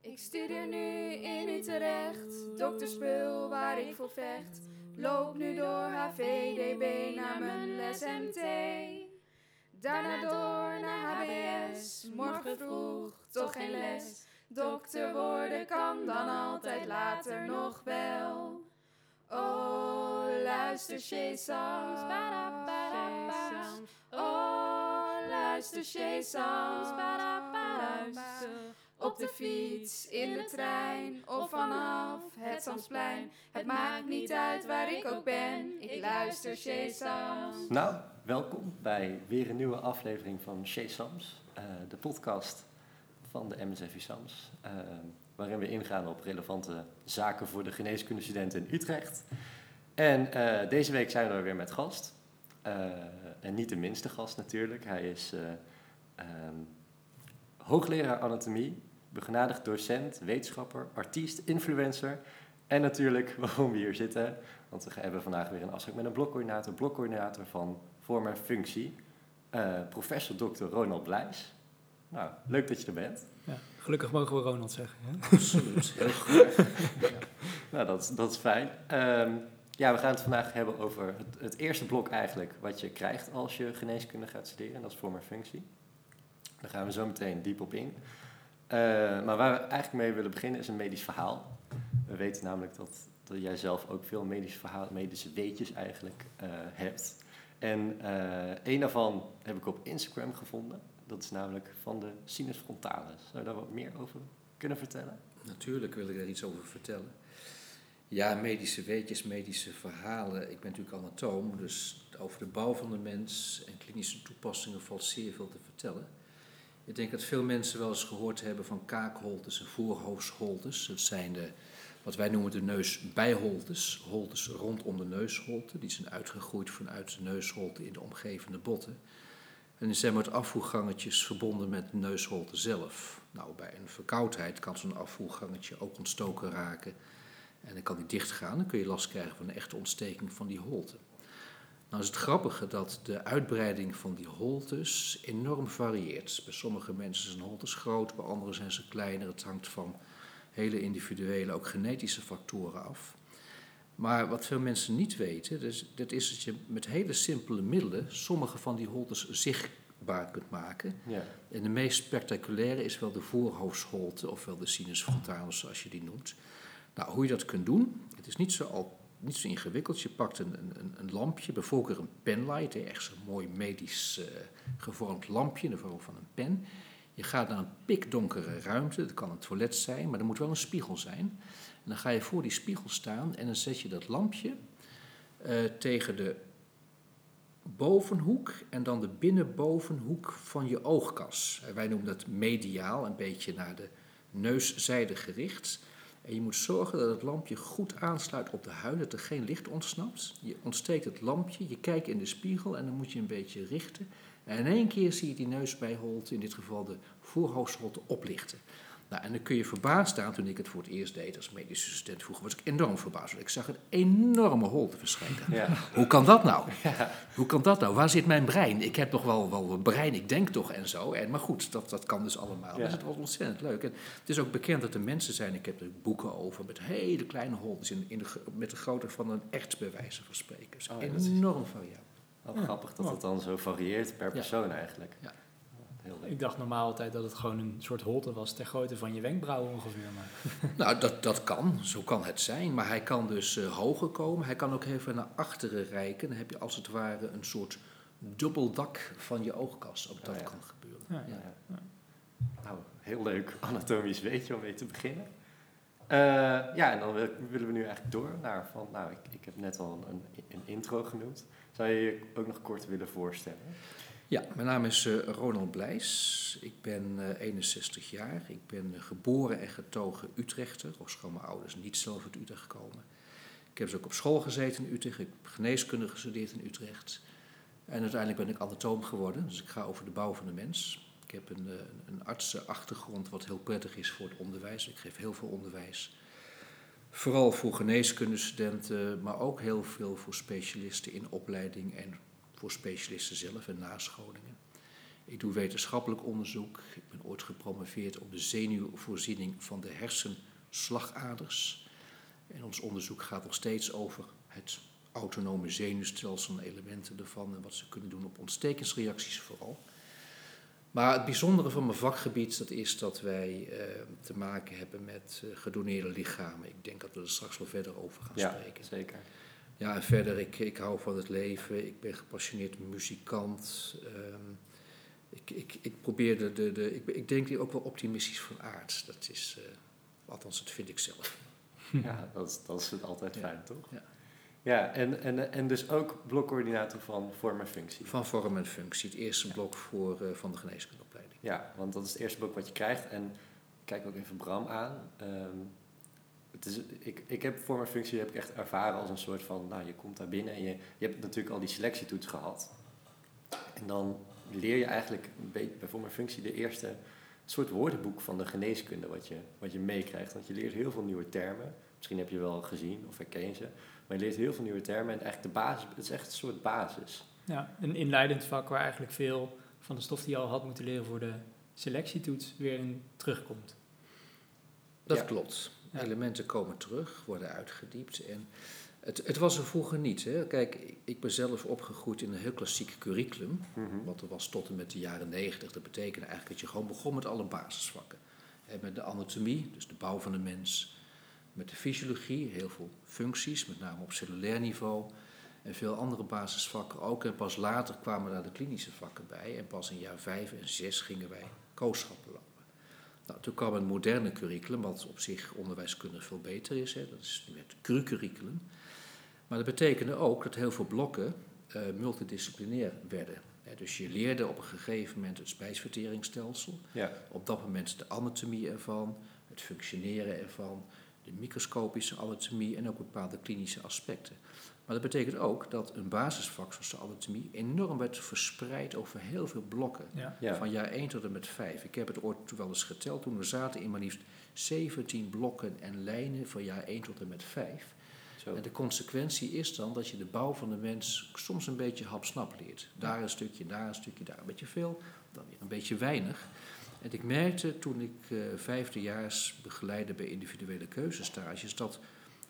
Ik studeer nu in Utrecht, dokterspul waar ik voor vecht. Loop nu door HVDB naar mijn les MT. Daarna door naar HBS, morgen vroeg toch geen les. Dokter worden kan dan altijd later nog wel. Oh, luister Shesams, Oh, luister Shesams, Op de fiets, in de trein of vanaf het Zandsplein. Het maakt niet uit waar ik ook ben, ik luister Shesams. Nou, welkom bij weer een nieuwe aflevering van Chez Sams, eh, de podcast van de MSF Sams, eh, waarin we ingaan op relevante zaken voor de geneeskundestudenten in Utrecht. En eh, deze week zijn we er weer met gast. En niet de minste gast natuurlijk. Hij is eh, ehm, hoogleraar anatomie, begenadigd docent, wetenschapper, artiest, influencer. En natuurlijk waarom we hier zitten. Want we hebben vandaag weer een afspraak met een blokcoördinator, blokcoördinator van vorm en functie. eh, professor Dr. Ronald Blijs. Nou, leuk dat je er bent. Ja, gelukkig mogen we Ronald zeggen. Hè? Absoluut, heel goed. nou, dat, is- dat is fijn. Ehm, ja, we gaan het vandaag hebben over het, het eerste blok eigenlijk wat je krijgt als je geneeskunde gaat studeren. En dat is vorm en functie. Daar gaan we zo meteen diep op in. Eh, maar waar we eigenlijk mee willen beginnen is een medisch verhaal. We weten namelijk dat, dat jij zelf ook veel medische verhalen, medische weetjes eigenlijk eh, hebt. En eh een daarvan heb ik op Instagram gevonden. Dat is namelijk van de sinus frontalis. Zou je daar wat meer over kunnen vertellen? Natuurlijk wil ik daar iets over vertellen. Ja, medische weetjes, medische verhalen. Ik ben natuurlijk anatoom, dus over de bouw van de mens en klinische toepassingen valt zeer veel te vertellen. Ik denk dat veel mensen wel eens gehoord hebben van kaakholtes en voorhoofdsholtes. Dat zijn de, wat wij noemen de neusbijholtes, holtes rondom de neusholte. Die zijn uitgegroeid vanuit de neusholte in de omgevende botten. En die zijn met afvoergangetjes verbonden met de neusholte zelf. Nou, bij een verkoudheid kan zo'n afvoergangetje ook ontstoken raken. En dan kan die dichtgaan, dan kun je last krijgen van een echte ontsteking van die holte. Nou is het grappige dat de uitbreiding van die holtes enorm varieert. Bij sommige mensen zijn holtes groot, bij anderen zijn ze kleiner. Het hangt van hele individuele, ook genetische factoren af. Maar wat veel mensen niet weten, dus, dat is dat je met hele simpele middelen sommige van die holtes zichtbaar kunt maken. Ja. En de meest spectaculaire is wel de voorhoofdsholte, ofwel de sinus frontalis zoals je die noemt. Nou, hoe je dat kunt doen, het is niet zo, al, niet zo ingewikkeld. Je pakt een, een, een lampje, bijvoorbeeld een penlight, echt zo'n mooi medisch eh, gevormd lampje in de vorm van een pen. Je gaat naar een pikdonkere ruimte, dat kan een toilet zijn, maar er moet wel een spiegel zijn. En dan ga je voor die spiegel staan en dan zet je dat lampje eh, tegen de bovenhoek en dan de binnenbovenhoek van je oogkas. Wij noemen dat mediaal, een beetje naar de neuszijde gericht. En je moet zorgen dat het lampje goed aansluit op de huid, dat er geen licht ontsnapt. Je ontsteekt het lampje, je kijkt in de spiegel en dan moet je een beetje richten. En in één keer zie je die neusbijholte, in dit geval de voorhoofdsholte, oplichten. Nou, en dan kun je verbaasd staan, toen ik het voor het eerst deed als medische student vroeger, was ik enorm verbaasd. Ik zag een enorme holte verschijnen. Ja. Hoe kan dat nou? Hoe kan dat nou? Waar zit mijn brein? Ik heb toch wel, wel een brein, ik denk toch en zo. En, maar goed, dat, dat kan dus allemaal. Ja. Dus het was ontzettend leuk. En het is ook bekend dat er mensen zijn, ik heb er boeken over, met hele kleine holtes in, in de, met de grootte van een echt bij wijze van spreken. Dus Oh, ja, dat is- enorm variabel. Wel grappig dat het dan zo varieert per persoon eigenlijk. Ja. Heel. Ik dacht normaal altijd dat het gewoon een soort holte was ter grootte van je wenkbrauwen ongeveer. Maar Nou, dat, dat kan, zo kan het zijn. Maar hij kan dus eh, hoger komen. Hij kan ook even naar achteren reiken. Dan heb je als het ware een soort dubbeldak van je oogkas. Ook dat Oh ja. kan gebeuren. Ja, Ja. Ja. Nou, heel leuk anatomisch weetje om mee te beginnen. Eh, ja, en dan wil- willen we nu eigenlijk door naar van, nou, ik, ik heb net al een, een intro genoemd. Zou je je ook nog kort willen voorstellen? Ja, mijn naam is eh, Ronald Blijs. Ik ben eh, 61 jaar. Ik ben eh, geboren en getogen Utrechter. Ofschoon mijn ouders niet zelf uit Utrecht komen. Ik heb dus ook op school gezeten in Utrecht. Ik heb geneeskunde gestudeerd in Utrecht. En uiteindelijk ben ik anatoom geworden. Dus ik ga over de bouw van de mens. Ik heb een, eh, een artsenachtergrond wat heel prettig is voor het onderwijs. Ik geef heel veel onderwijs. Vooral voor geneeskundestudenten, maar ook heel veel voor specialisten in opleiding en voor specialisten zelf en nascholingen. Ik doe wetenschappelijk onderzoek. Ik ben ooit gepromoveerd op de zenuwvoorziening van de hersenslagaders. En ons onderzoek gaat nog steeds over het autonome zenuwstelsel en elementen ervan en wat ze kunnen doen op ontstekingsreacties vooral. Maar het bijzondere van mijn vakgebied dat is dat wij eh, te maken hebben met uh, gedoneerde lichamen. Ik denk dat we er straks wel verder over gaan Ja, spreken. zeker. Ja, en verder, ik, ik hou van het leven. Ik ben gepassioneerd muzikant. Ehm, ik, ik, ik probeer de, de, de ik, ik denk ook wel optimistisch van aard. Dat is, eh, althans, dat vind ik zelf. Ja, dat is, dat is het altijd Ja. fijn, toch? Ja. Ja, en, en, en dus ook blokcoördinator van vorm en functie. Van vorm en functie, het eerste blok voor, eh, van de geneeskundeopleiding. Ja, want dat is het eerste boek wat je krijgt. En ik kijk ook even Bram aan. Ehm, het is, ik, ik heb vorm en functie heb ik echt ervaren als een soort van... Nou, je komt daar binnen en je, je hebt natuurlijk al die selectietoets gehad. En dan leer je eigenlijk een beetje bij vorm en functie de eerste soort woordenboek van de geneeskunde wat je, wat je meekrijgt. Want je leert heel veel nieuwe termen. Misschien heb je wel gezien of herken ze. Maar je leert heel veel nieuwe termen en eigenlijk de basis, het is echt een soort basis. Ja, een inleidend vak waar eigenlijk veel van de stof die je al had moeten leren voor de selectietoets weer in terugkomt. Dat Ja. klopt. Elementen komen terug, worden uitgediept. En het, het was er vroeger niet. Hè. Kijk, ik- ben zelf opgegroeid in een heel klassiek curriculum. Mhm. Wat er was tot en met de jaren negentig. Dat betekende eigenlijk dat je gewoon begon met alle basisvakken. Hè, met de anatomie, dus de bouw van de mens. Met de fysiologie, heel veel functies, met name op cellulair niveau. En veel andere basisvakken ook. En pas later kwamen daar de klinische vakken bij. En pas in jaar vijf en zes gingen wij kooschappen. Nou, toen kwam een moderne curriculum, wat op zich onderwijskundig veel beter is. Hè. Dat is nu het CRU-curriculum. Maar dat betekende ook dat heel veel blokken eh, multidisciplinair werden. Hè, dus je leerde op een gegeven moment het spijsverteringsstelsel. Ja, Op dat moment de anatomie ervan, het functioneren ervan, de microscopische anatomie en ook bepaalde klinische aspecten. Maar dat betekent ook dat een basisvak zoals de anatomie enorm werd verspreid over heel veel blokken. Ja. ja. Van jaar 1 tot en met 5. Ik heb het ooit wel eens geteld toen we zaten in maar liefst 17 blokken en lijnen van jaar 1 tot en met 5. Zo. En de consequentie is dan dat je de bouw van de mens soms een beetje hapsnap leert. Daar een stukje, daar een stukje, daar een beetje veel, dan weer een beetje weinig. En ik merkte toen ik eh vijfdejaars begeleidde bij individuele keuzestages dat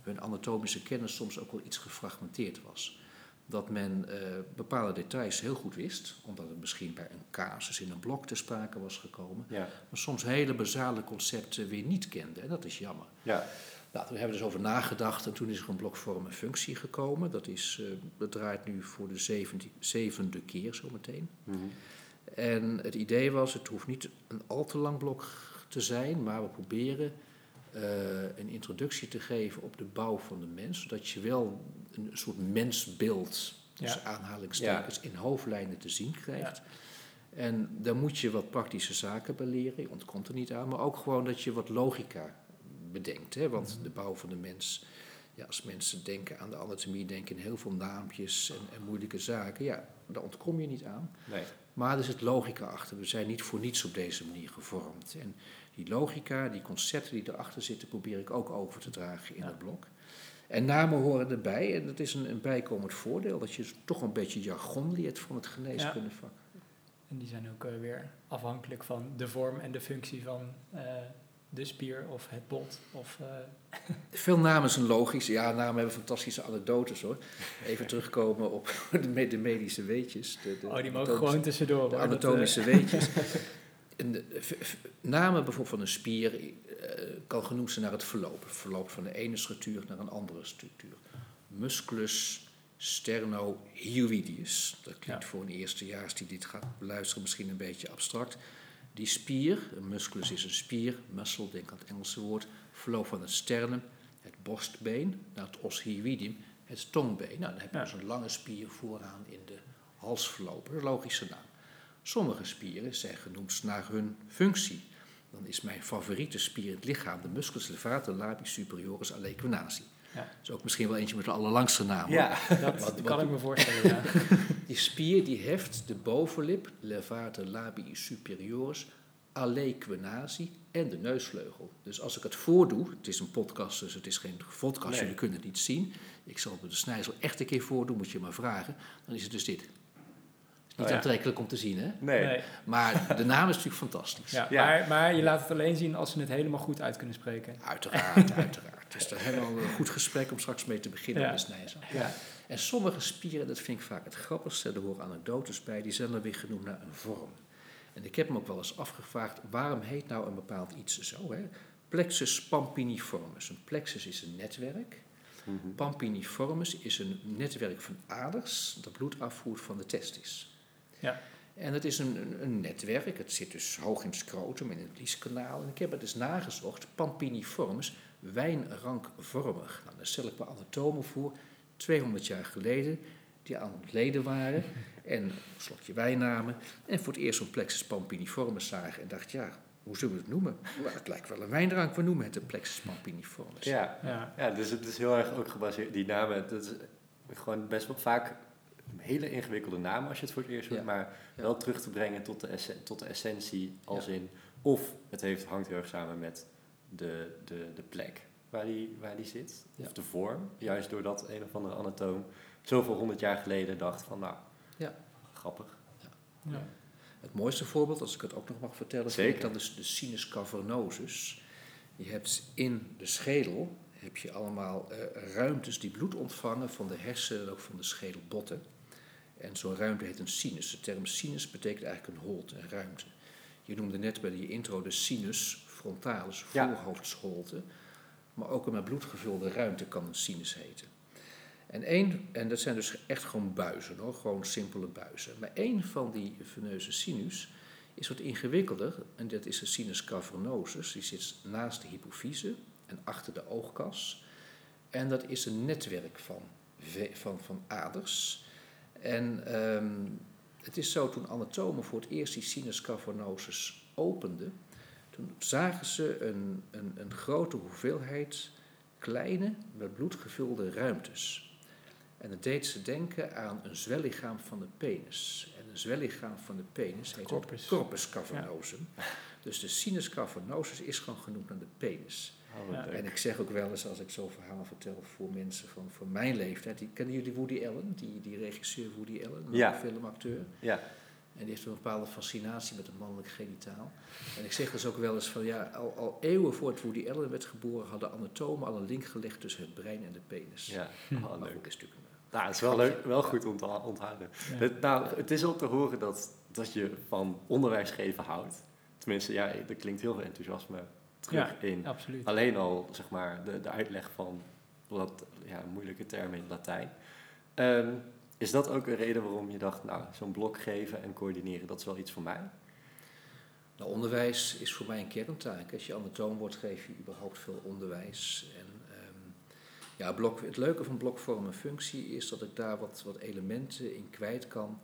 hun anatomische kennis soms ook wel iets gefragmenteerd was. Dat men eh, bepaalde details heel goed wist, omdat het misschien bij een casus in een blok te sprake was gekomen, Ja, maar soms hele basale concepten weer niet kende. En dat is jammer. ja. Nou, toen hebben we dus over nagedacht en toen is er een blok vorm en functie gekomen. Dat, is, eh, dat draait nu voor de zevende, zevende keer zometeen. Mhm. En het idee was, het hoeft niet een al te lang blok te zijn, maar we proberen eh, een introductie te geven op de bouw van de mens, zodat je wel een soort mensbeeld, tussen aanhalingstekens, in hoofdlijnen te zien krijgt. En daar moet je wat praktische zaken bij leren, je ontkomt er niet aan, maar ook gewoon dat je wat logica bedenkt. Hè? Want Mhm. de bouw van de mens, ja, als mensen denken aan de anatomie, denken in heel veel naampjes en, en moeilijke zaken, ja, daar ontkom je niet aan. Nee. Maar er zit logica achter. We zijn niet voor niets op deze manier gevormd. En die logica, die concepten die erachter zitten, probeer ik ook over te dragen in Ja. het blok. En namen horen erbij. En dat is een, een bijkomend voordeel, dat je toch een beetje jargon leert van het geneeskundevak. En die zijn ook eh, weer afhankelijk van de vorm en de functie van eh, de spier of het bot. Of, eh, Veel namen zijn logisch. Ja, namen hebben fantastische anekdotes hoor. Even terugkomen op de, me- de medische weetjes. De, de oh, die mogen gewoon tussendoor. De anatomische weetjes. En de, namen bijvoorbeeld van een spier eh, kan genoemd zijn naar het verloop. Het verloop van de ene structuur naar een andere structuur. Musculus sternohyoideus. Dat klinkt Ja. voor een eerstejaars die dit gaat beluisteren misschien een beetje abstract. Die spier, een musculus is een spier, muscle, denk aan het Engelse woord, verloop van het sternum, het borstbeen, naar het oshyoidium, het tongbeen. Nou, dan heb je Ja. dus een lange spier vooraan in de hals verlopen. Een logische naam. Sommige spieren zijn genoemd naar hun functie. Dan is mijn favoriete spier in het lichaam de musculus levator labis superioris alequinazi. Ja. Dat is ook misschien wel eentje met de allerlangste naam. Ja, dat Wat- kan ik me voorstellen, ja. Die spier die heft de bovenlip, levator labii superioris, alequinazi en de neusvleugel. Dus als ik het voordoe, het is een podcast, dus het is geen podcast, Nee. jullie kunnen het niet zien. Ik zal de snijzel echt een keer voordoen, moet je maar vragen. Dan is het dus dit. Niet Oh ja. aantrekkelijk om te zien, hè? Nee. Nee. Maar de naam is natuurlijk fantastisch. Ja, Ja. Maar, maar je laat het alleen zien als ze het helemaal goed uit kunnen spreken. Uiteraard, uiteraard. Het is toch helemaal een goed gesprek om straks mee te beginnen Ja. snijzaal. Ja. En sommige spieren, dat vind ik vaak het grappigste, er horen anekdotes bij, die zijn dan weer genoemd naar een vorm. En ik heb me ook wel eens afgevraagd, waarom heet nou een bepaald iets zo? Hè? Plexus pampiniformis. Een plexus is een netwerk. Mhm. Pampiniformis is een netwerk van aders dat bloed afvoert van de testis. Ja. En het is een, een, netwerk, het zit dus hoog in het scrotum, in het lieskanaal. En ik heb het dus nagezocht, Pampiniformis, wijnrankvormig. Nou, daar stel ik me anatomen voor, 200 jaar geleden, die aan het leden waren en een slokje wijn namen. En voor het eerst zo'n plexus pampiniformis zagen en dacht, ja, hoe zullen we het noemen? Maar het lijkt wel een wijndrank, we noemen het een plexus pampiniformis. Ja. Ja. ja, dus het is heel erg ook gebaseerd, die namen, dat is gewoon best wel vaak hele ingewikkelde namen als je het voor het eerst hoort, Ja. maar Ja. wel terug te brengen tot de, essen- tot de essentie als in, of het heeft, hangt heel erg samen met de, de, de plek waar die, waar die zit, Ja. of de vorm, juist doordat een of andere anatoom zoveel honderd jaar geleden dacht van nou, Ja. grappig. Ja. Het mooiste voorbeeld, als ik het ook nog mag vertellen, Zeker. vind ik dan is de sinus cavernosus. Je hebt in de schedel heb je allemaal eh, ruimtes die bloed ontvangen van de hersenen en ook van de schedelbotten. En zo'n ruimte heet een sinus. De term sinus betekent eigenlijk een holte, een ruimte. Je noemde net bij je intro de sinus frontalis, Ja. voorhoofdsholte. Maar ook een met bloed gevulde ruimte kan een sinus heten. En, één, en dat zijn dus echt gewoon buizen, hoor, gewoon simpele buizen. Maar één van die veneuze sinus is wat ingewikkelder, en dat is de sinus cavernosus. Die zit naast de hypofyse en achter de oogkas. En dat is een netwerk van, van, van aders. En ehm, het is zo, toen anatomen voor het eerst die sinus cavernosus openden, toen zagen ze een, een, een grote hoeveelheid kleine, met bloed gevulde ruimtes. En het deed ze denken aan een zwellichaam van de penis. En een zwellichaam van de penis heet ook Corpus. corpus cavernosum. Dus de sinus cavernosus is gewoon genoemd naar de penis. Oh, Ja. En ik zeg ook wel eens, als ik zo'n verhaal vertel voor mensen van, van mijn leeftijd. Die, kennen jullie Woody Allen? Die, die regisseur Woody Allen, een Ja. filmacteur. Ja, En die heeft een bepaalde fascinatie met het mannelijk genitaal. En ik zeg dus ook wel eens van ja, al, al eeuwen voordat Woody Allen werd geboren, hadden anatomen al een link gelegd tussen het brein en de penis. ja. Hm. Oh, maar leuk. goed, is natuurlijk een Nou, het is wel leuk, wel goed om te onthouden. Ja. Het, nou, het is om te horen dat, dat je van onderwijs geven houdt. Tenminste, ja, er klinkt heel veel enthousiasme terug Ja. in. Absoluut. Alleen al, zeg maar, de, de uitleg van wat ja, moeilijke termen in het Latijn. Ehm, is dat ook een reden waarom je dacht, nou, zo'n blok geven en coördineren, dat is wel iets voor mij? Nou, onderwijs is voor mij een kerntaak. Als je anatoom wordt, geef je überhaupt veel onderwijs. En ehm, ja, blok, het leuke van blokvorm en functie is dat ik daar wat, wat elementen in kwijt kan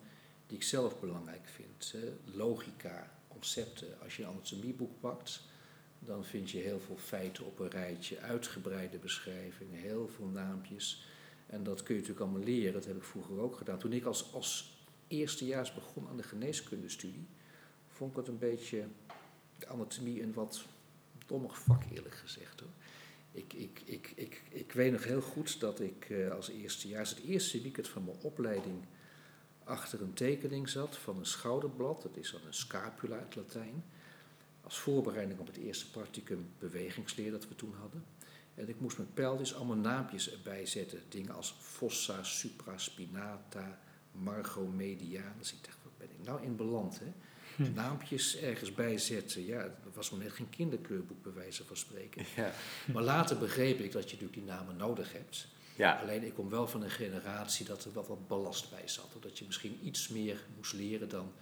die ik zelf belangrijk vind. hè. Logica, concepten. Als je een anatomieboek pakt, dan vind je heel veel feiten op een rijtje, uitgebreide beschrijvingen, heel veel naampjes. En dat kun je natuurlijk allemaal leren. Dat heb ik vroeger ook gedaan. Toen ik als, als eerstejaars begon aan de geneeskundestudie, vond ik het een beetje de anatomie een wat dommig vak, eerlijk gezegd. Hoor. Ik, ik, ik, ik, ik weet nog heel goed dat ik eh, als eerstejaars, het eerste weekend van mijn opleiding, achter een tekening zat van een schouderblad. Dat is dan een scapula uit Latijn. Als voorbereiding op het eerste practicum bewegingsleer dat we toen hadden. En ik moest met pijltjes allemaal naampjes erbij zetten. Dingen als fossa supraspinata, margomediana. Dus ik dacht, wat ben ik nou in beland, hè? Hm. Naampjes ergens bijzetten. Ja, dat was nog net geen kinderkleurboek, bij wijze van spreken. Ja. Maar later begreep ik dat je natuurlijk die namen nodig hebt. Ja, Alleen ik kom wel van een generatie dat er wel wat ballast bij zat. Dat je misschien iets meer moest leren dan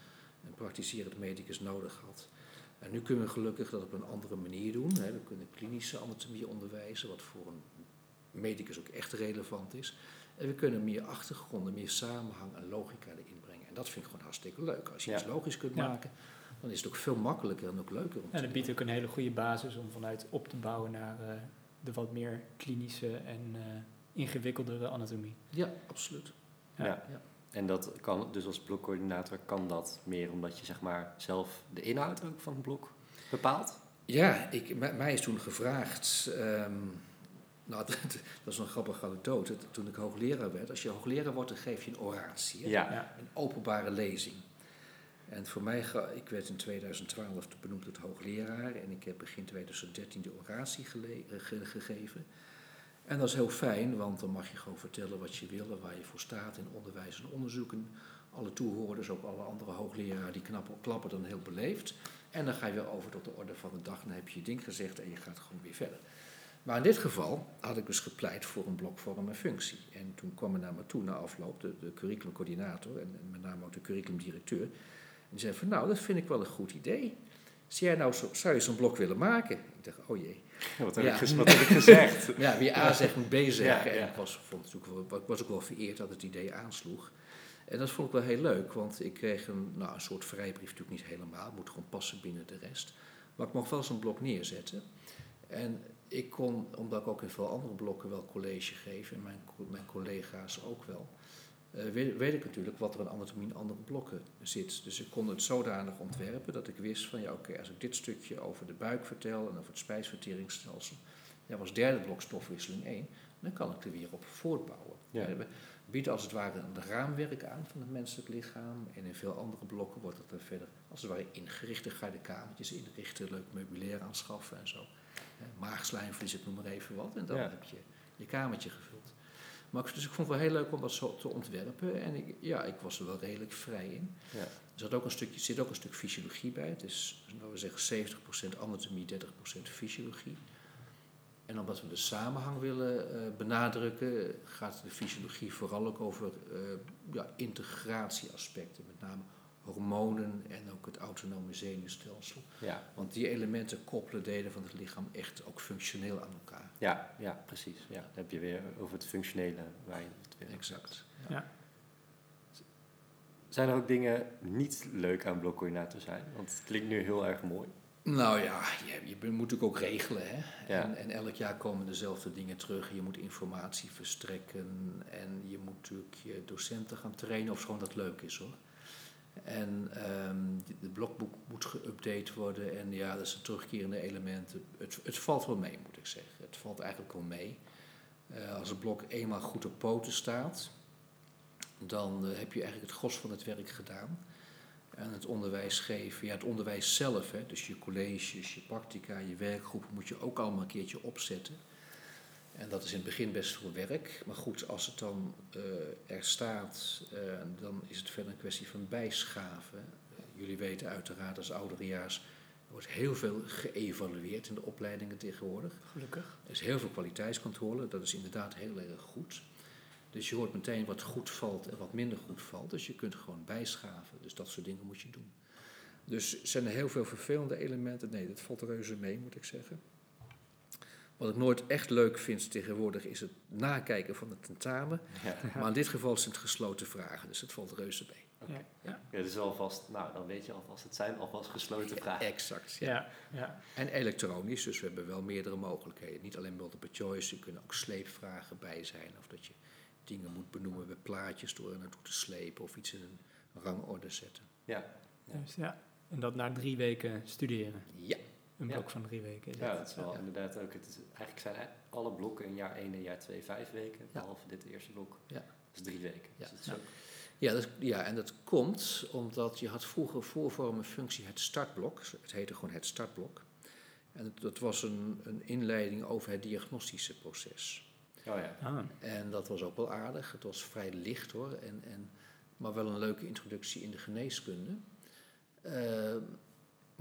een praktiserend medicus nodig had. En nu kunnen we gelukkig dat op een andere manier doen. Hè. We kunnen klinische anatomie onderwijzen, wat voor een medicus ook echt relevant is. En we kunnen meer achtergronden, meer samenhang en logica erin brengen. En dat vind ik gewoon hartstikke leuk. Als je Ja. iets logisch kunt Ja. maken, dan is het ook veel makkelijker en ook leuker om te En het biedt ook een hele goede basis om vanuit op te bouwen naar eh, de wat meer klinische en eh, ingewikkeldere anatomie. Ja, absoluut. Ja. Ja. En dat kan, dus als blokcoördinator kan dat meer omdat je zeg maar zelf de inhoud ook van het blok bepaalt? Ja, ik, mij is toen gevraagd, ehm, Nou, dat, dat was een grappige anekdote. Toen ik hoogleraar werd, als je hoogleraar wordt, dan geef je een oratie. hè? Ja. Een openbare lezing. En voor mij, ik werd in 2012 benoemd tot hoogleraar en ik heb begin 2013 de oratie gele- ge- gegeven. En dat is heel fijn, want dan mag je gewoon vertellen wat je wil en waar je voor staat in onderwijs en onderzoeken. Alle toehoorders, ook alle andere hoogleraren, die knappen, klappen dan heel beleefd. En dan ga je weer over tot de orde van de dag, dan heb je je ding gezegd en je gaat gewoon weer verder. Maar in dit geval had ik dus gepleit voor een blok vorm en functie. En toen kwam er naar me toe na afloop de, curriculumcoördinator en, en met name ook de curriculumdirecteur. En die zei van nou, dat vind ik wel een goed idee. Zou, jij nou zo, zou je zo'n blok willen maken? Ik dacht, oh jee. Wat heb, Ja. ik, wat heb ik gezegd? Ja, wie A zegt moet B zeggen. En ik was, vond het wel, was ook wel vereerd dat het idee aansloeg. En dat vond ik wel heel leuk, want ik kreeg een, nou, een soort vrijbrief, natuurlijk niet helemaal, het moet gewoon passen binnen de rest. Maar ik mocht wel zo'n blok neerzetten. En ik kon, omdat ik ook in veel andere blokken wel college geef, en mijn, mijn collega's ook wel, weet, weet ik natuurlijk wat er aan anatomie in andere blokken zit. Dus ik kon het zodanig ontwerpen dat ik wist van ja, oké, als ik dit stukje over de buik vertel en over het spijsverteringsstelsel, ja, was derde blok stofwisseling 1, dan kan ik er weer op voortbouwen. Ja. Eh, We bieden als het ware een raamwerk aan van het menselijk lichaam en in veel andere blokken wordt het er verder als het ware ingericht. Dan ga je de kamertjes inrichten, leuk meubilair aanschaffen en zo. Eh, Maagslijmvlies, ik noem maar even wat, en dan Ja. heb je je kamertje Maar ik- dus ik vond het wel heel leuk om dat zo te ontwerpen. En ik, ja, ik was er wel redelijk vrij in. Ja. Er zat ook een stukje, zit ook een stuk fysiologie bij. Het is, laten we zeggen, 70% anatomie, 30% fysiologie. En omdat we de samenhang willen eh, benadrukken, gaat de fysiologie vooral ook over eh, ja, integratieaspecten. Met name hormonen en ook het autonome zenuwstelsel. Ja, Want die elementen koppelen delen van het lichaam echt ook functioneel aan elkaar. Ja, ja, precies. Ja, dan heb je weer over het functionele waar je het weer Exact. Zijn er ook dingen niet leuk aan blokcoördinator zijn? Want het klinkt nu heel erg mooi. Nou ja, je, je moet natuurlijk ook regelen. Hè? Ja. En, en elk jaar komen dezelfde dingen terug. Je moet informatie verstrekken en je moet natuurlijk je docenten gaan trainen, of gewoon dat leuk is hoor. En ehm het blokboek moet geüpdate worden en ja, dat is een terugkerende element. Het, het, het valt wel mee, moet ik zeggen. Het valt eigenlijk wel mee. Eh, als het blok eenmaal goed op poten staat, dan eh, heb je eigenlijk het gros van het werk gedaan. En het onderwijs geven, ja, het onderwijs zelf, hè, dus je colleges, je practica, je werkgroepen, moet je ook allemaal een keertje opzetten. En dat is in het begin best veel werk. Maar goed, als het dan eh, er staat, eh, dan is het verder een kwestie van bijschaven. Eh, jullie weten uiteraard als ouderejaars, er wordt heel veel geëvalueerd in de opleidingen tegenwoordig. Gelukkig. Er is heel veel kwaliteitscontrole, dat is inderdaad heel erg goed. Dus je hoort meteen wat goed valt en wat minder goed valt. Dus je kunt gewoon bijschaven. Dus dat soort dingen moet je doen. Dus zijn er heel veel vervelende elementen? Nee, dat valt reuze mee, moet ik zeggen. Wat ik nooit echt leuk vind tegenwoordig is het nakijken van het tentamen. Ja, Maar in dit geval zijn het gesloten vragen, dus het valt reuze mee. Ja, ja. ja dus alvast, nou dan weet je alvast, het zijn alvast gesloten vragen. Exact. Ja. Ja, ja. En elektronisch, dus we hebben wel meerdere mogelijkheden. Niet alleen multiple choice, er kunnen ook sleepvragen bij zijn. Of dat je dingen moet benoemen met plaatjes door er naartoe te slepen of iets in een rangorde zetten. Ja, Ja. Dus, ja. En dat na drie weken studeren. Ja, Een Ja. blok van drie weken. is ja dat is wel Ja. inderdaad ook. Het is, eigenlijk zijn alle blokken in jaar 1 en jaar 2 vijf weken, behalve dit eerste blok. Ja. Dat is drie weken. Ja. Dus het is Ja. ook, ja, dat, ja, en dat komt omdat je had vroeger voor vormen functie het startblok. Het heette gewoon het startblok. En het- dat was een, een inleiding over het diagnostische proces. oh ja. Ah, En dat was ook wel aardig. Het was vrij licht hoor, en, en, maar wel een leuke introductie in de geneeskunde. Eh,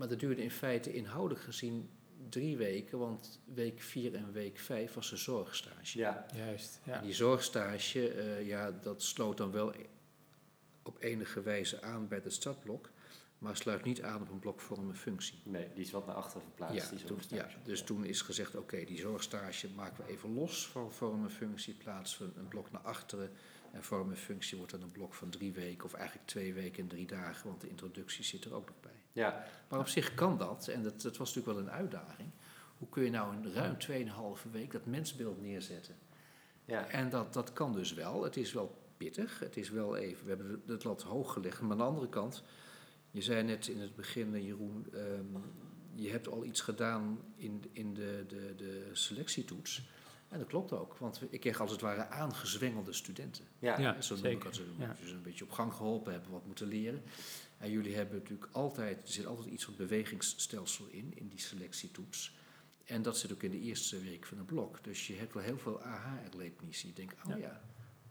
maar dat duurde in feite inhoudelijk gezien drie weken, want week vier en week vijf was een zorgstage. Ja, juist. Ja. En die zorgstage, eh, ja, dat sloot dan wel op enige wijze aan bij het startblok, maar sluit niet aan op een blokvorm en functie. nee, die is wat naar achteren verplaatst. Ja, die toen, zorgstage. ja, dus toen is gezegd, oké, die zorgstage maken we even los van vorm en functie, plaatsen we een blok naar achteren. En vorm en functie wordt dan een blok van drie weken, of eigenlijk twee weken en drie dagen, want de introductie zit er ook nog bij. Ja, Maar op zich kan dat, en dat, dat was natuurlijk wel een uitdaging. Hoe kun je nou in ruim 2,5 week dat mensbeeld neerzetten? ja. En dat, dat kan dus wel. Het is wel pittig. Het is wel even. We hebben het lat hoog gelegd. Maar aan de andere kant, je zei net in het begin, eh, Jeroen, ehm, je hebt al iets gedaan in, in de, de, de selectietoets. En dat klopt ook, want ik kreeg als het ware aangezwengelde studenten. Ja, Ja. Zo noem zeker, ik dat. Ze ja. een beetje op gang geholpen, hebben wat moeten leren. En jullie hebben natuurlijk altijd, er zit altijd iets van bewegingsstelsel in, in die selectietoets. En dat zit ook in de eerste week van een blok. Dus je hebt wel heel veel aha-erlebnissen. Je denkt, oh Ja. ja.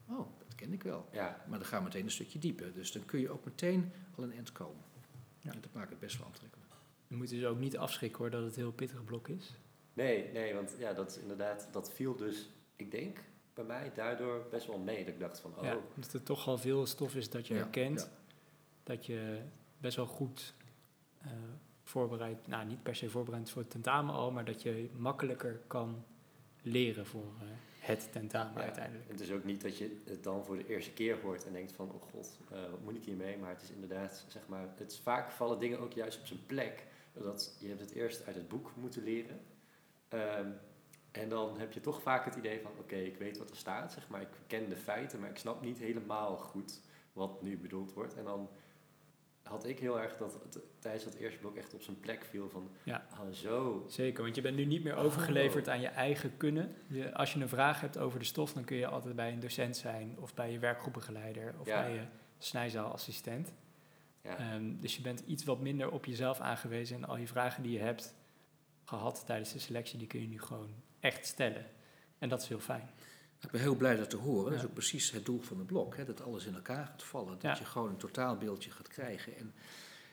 oh, dat ken ik wel. ja, Maar dan gaan we meteen een stukje dieper. Dus dan kun je ook meteen al een eind komen. Ja. En dat maakt het best wel aantrekkelijk. We moeten dus ook niet afschrikken hoor dat het een heel pittig blok is. Nee, nee, want ja, dat is inderdaad, dat viel dus, ik denk, bij mij daardoor best wel mee. Dat ik dacht van, oh, Ja, omdat er toch al veel stof is dat je Ja, herkent. Dat je best wel goed eh, voorbereid, nou niet per se voorbereid voor het tentamen al, maar dat je makkelijker kan leren voor eh, het tentamen Ja. uiteindelijk. het is ook niet dat je het dan voor de eerste keer hoort en denkt van, oh god, eh, wat moet ik hiermee? Maar het is inderdaad, zeg maar, het is vaak vallen dingen ook juist op zijn plek. Dat je hebt het eerst uit het boek moeten leren. Ehm, en dan heb je toch vaak het idee van, oké, ik weet wat er staat, zeg maar, ik ken de feiten, maar ik snap niet helemaal goed wat nu bedoeld wordt. En dan had ik heel erg dat het tijdens dat eerste blok echt op zijn plek viel van, Ja. oh zo, Zeker, want je bent nu niet meer overgeleverd aan je eigen kunnen. Je, als je een vraag hebt over de stof, dan kun je altijd bij een docent zijn of bij je werkgroepbegeleider of Ja. bij je snijzaalassistent. ja, Ehm, dus je bent iets wat minder op jezelf aangewezen en al je vragen die je hebt gehad tijdens de selectie, die kun je nu gewoon echt stellen. En dat is heel fijn. Ik ben heel blij dat te horen. Dat is ook precies het doel van het blok. Hè? Dat alles in elkaar gaat vallen. Dat Ja. je gewoon een totaalbeeldje gaat krijgen. En,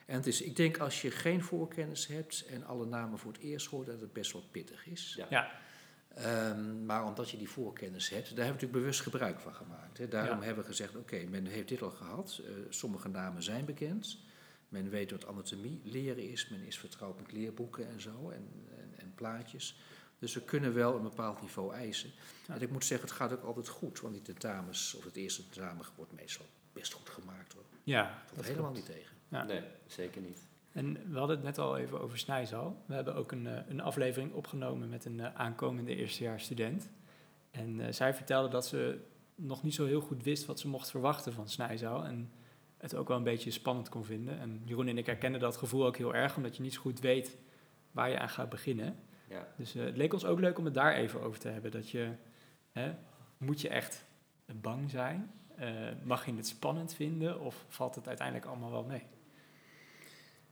en het is, ik denk als je geen voorkennis hebt en alle namen voor het eerst hoort, dat het best wel pittig is. Ja. Ja, Ehm, maar omdat je die voorkennis hebt, daar hebben we natuurlijk bewust gebruik van gemaakt. Hè? Daarom Ja. hebben we gezegd, oké, men heeft dit al gehad. Eh, sommige namen zijn bekend. Men weet wat anatomie leren is. Men is vertrouwd met leerboeken en zo en, en, en plaatjes. Dus we kunnen wel een bepaald niveau eisen. Ja. En ik moet zeggen, het gaat ook altijd goed. Want die tentamens, of het eerste tentamen wordt meestal best goed gemaakt. Hoor. ja Dat valt helemaal klopt. niet tegen. Ja. nee, zeker niet. En we hadden het net al even over snijzaal. We hebben ook een, eh, een aflevering opgenomen met een eh, aankomende eerstejaarsstudent. En eh, zij vertelde dat ze nog niet zo heel goed wist wat ze mocht verwachten van snijzaal. En het ook wel een beetje spannend kon vinden. En Jeroen en ik herkennen dat gevoel ook heel erg, omdat je niet zo goed weet waar je aan gaat beginnen. Ja. Dus eh, het leek ons ook leuk om het daar even over te hebben. Dat je, hè, moet je echt bang zijn? Eh, mag je het spannend vinden? Of valt het uiteindelijk allemaal wel mee?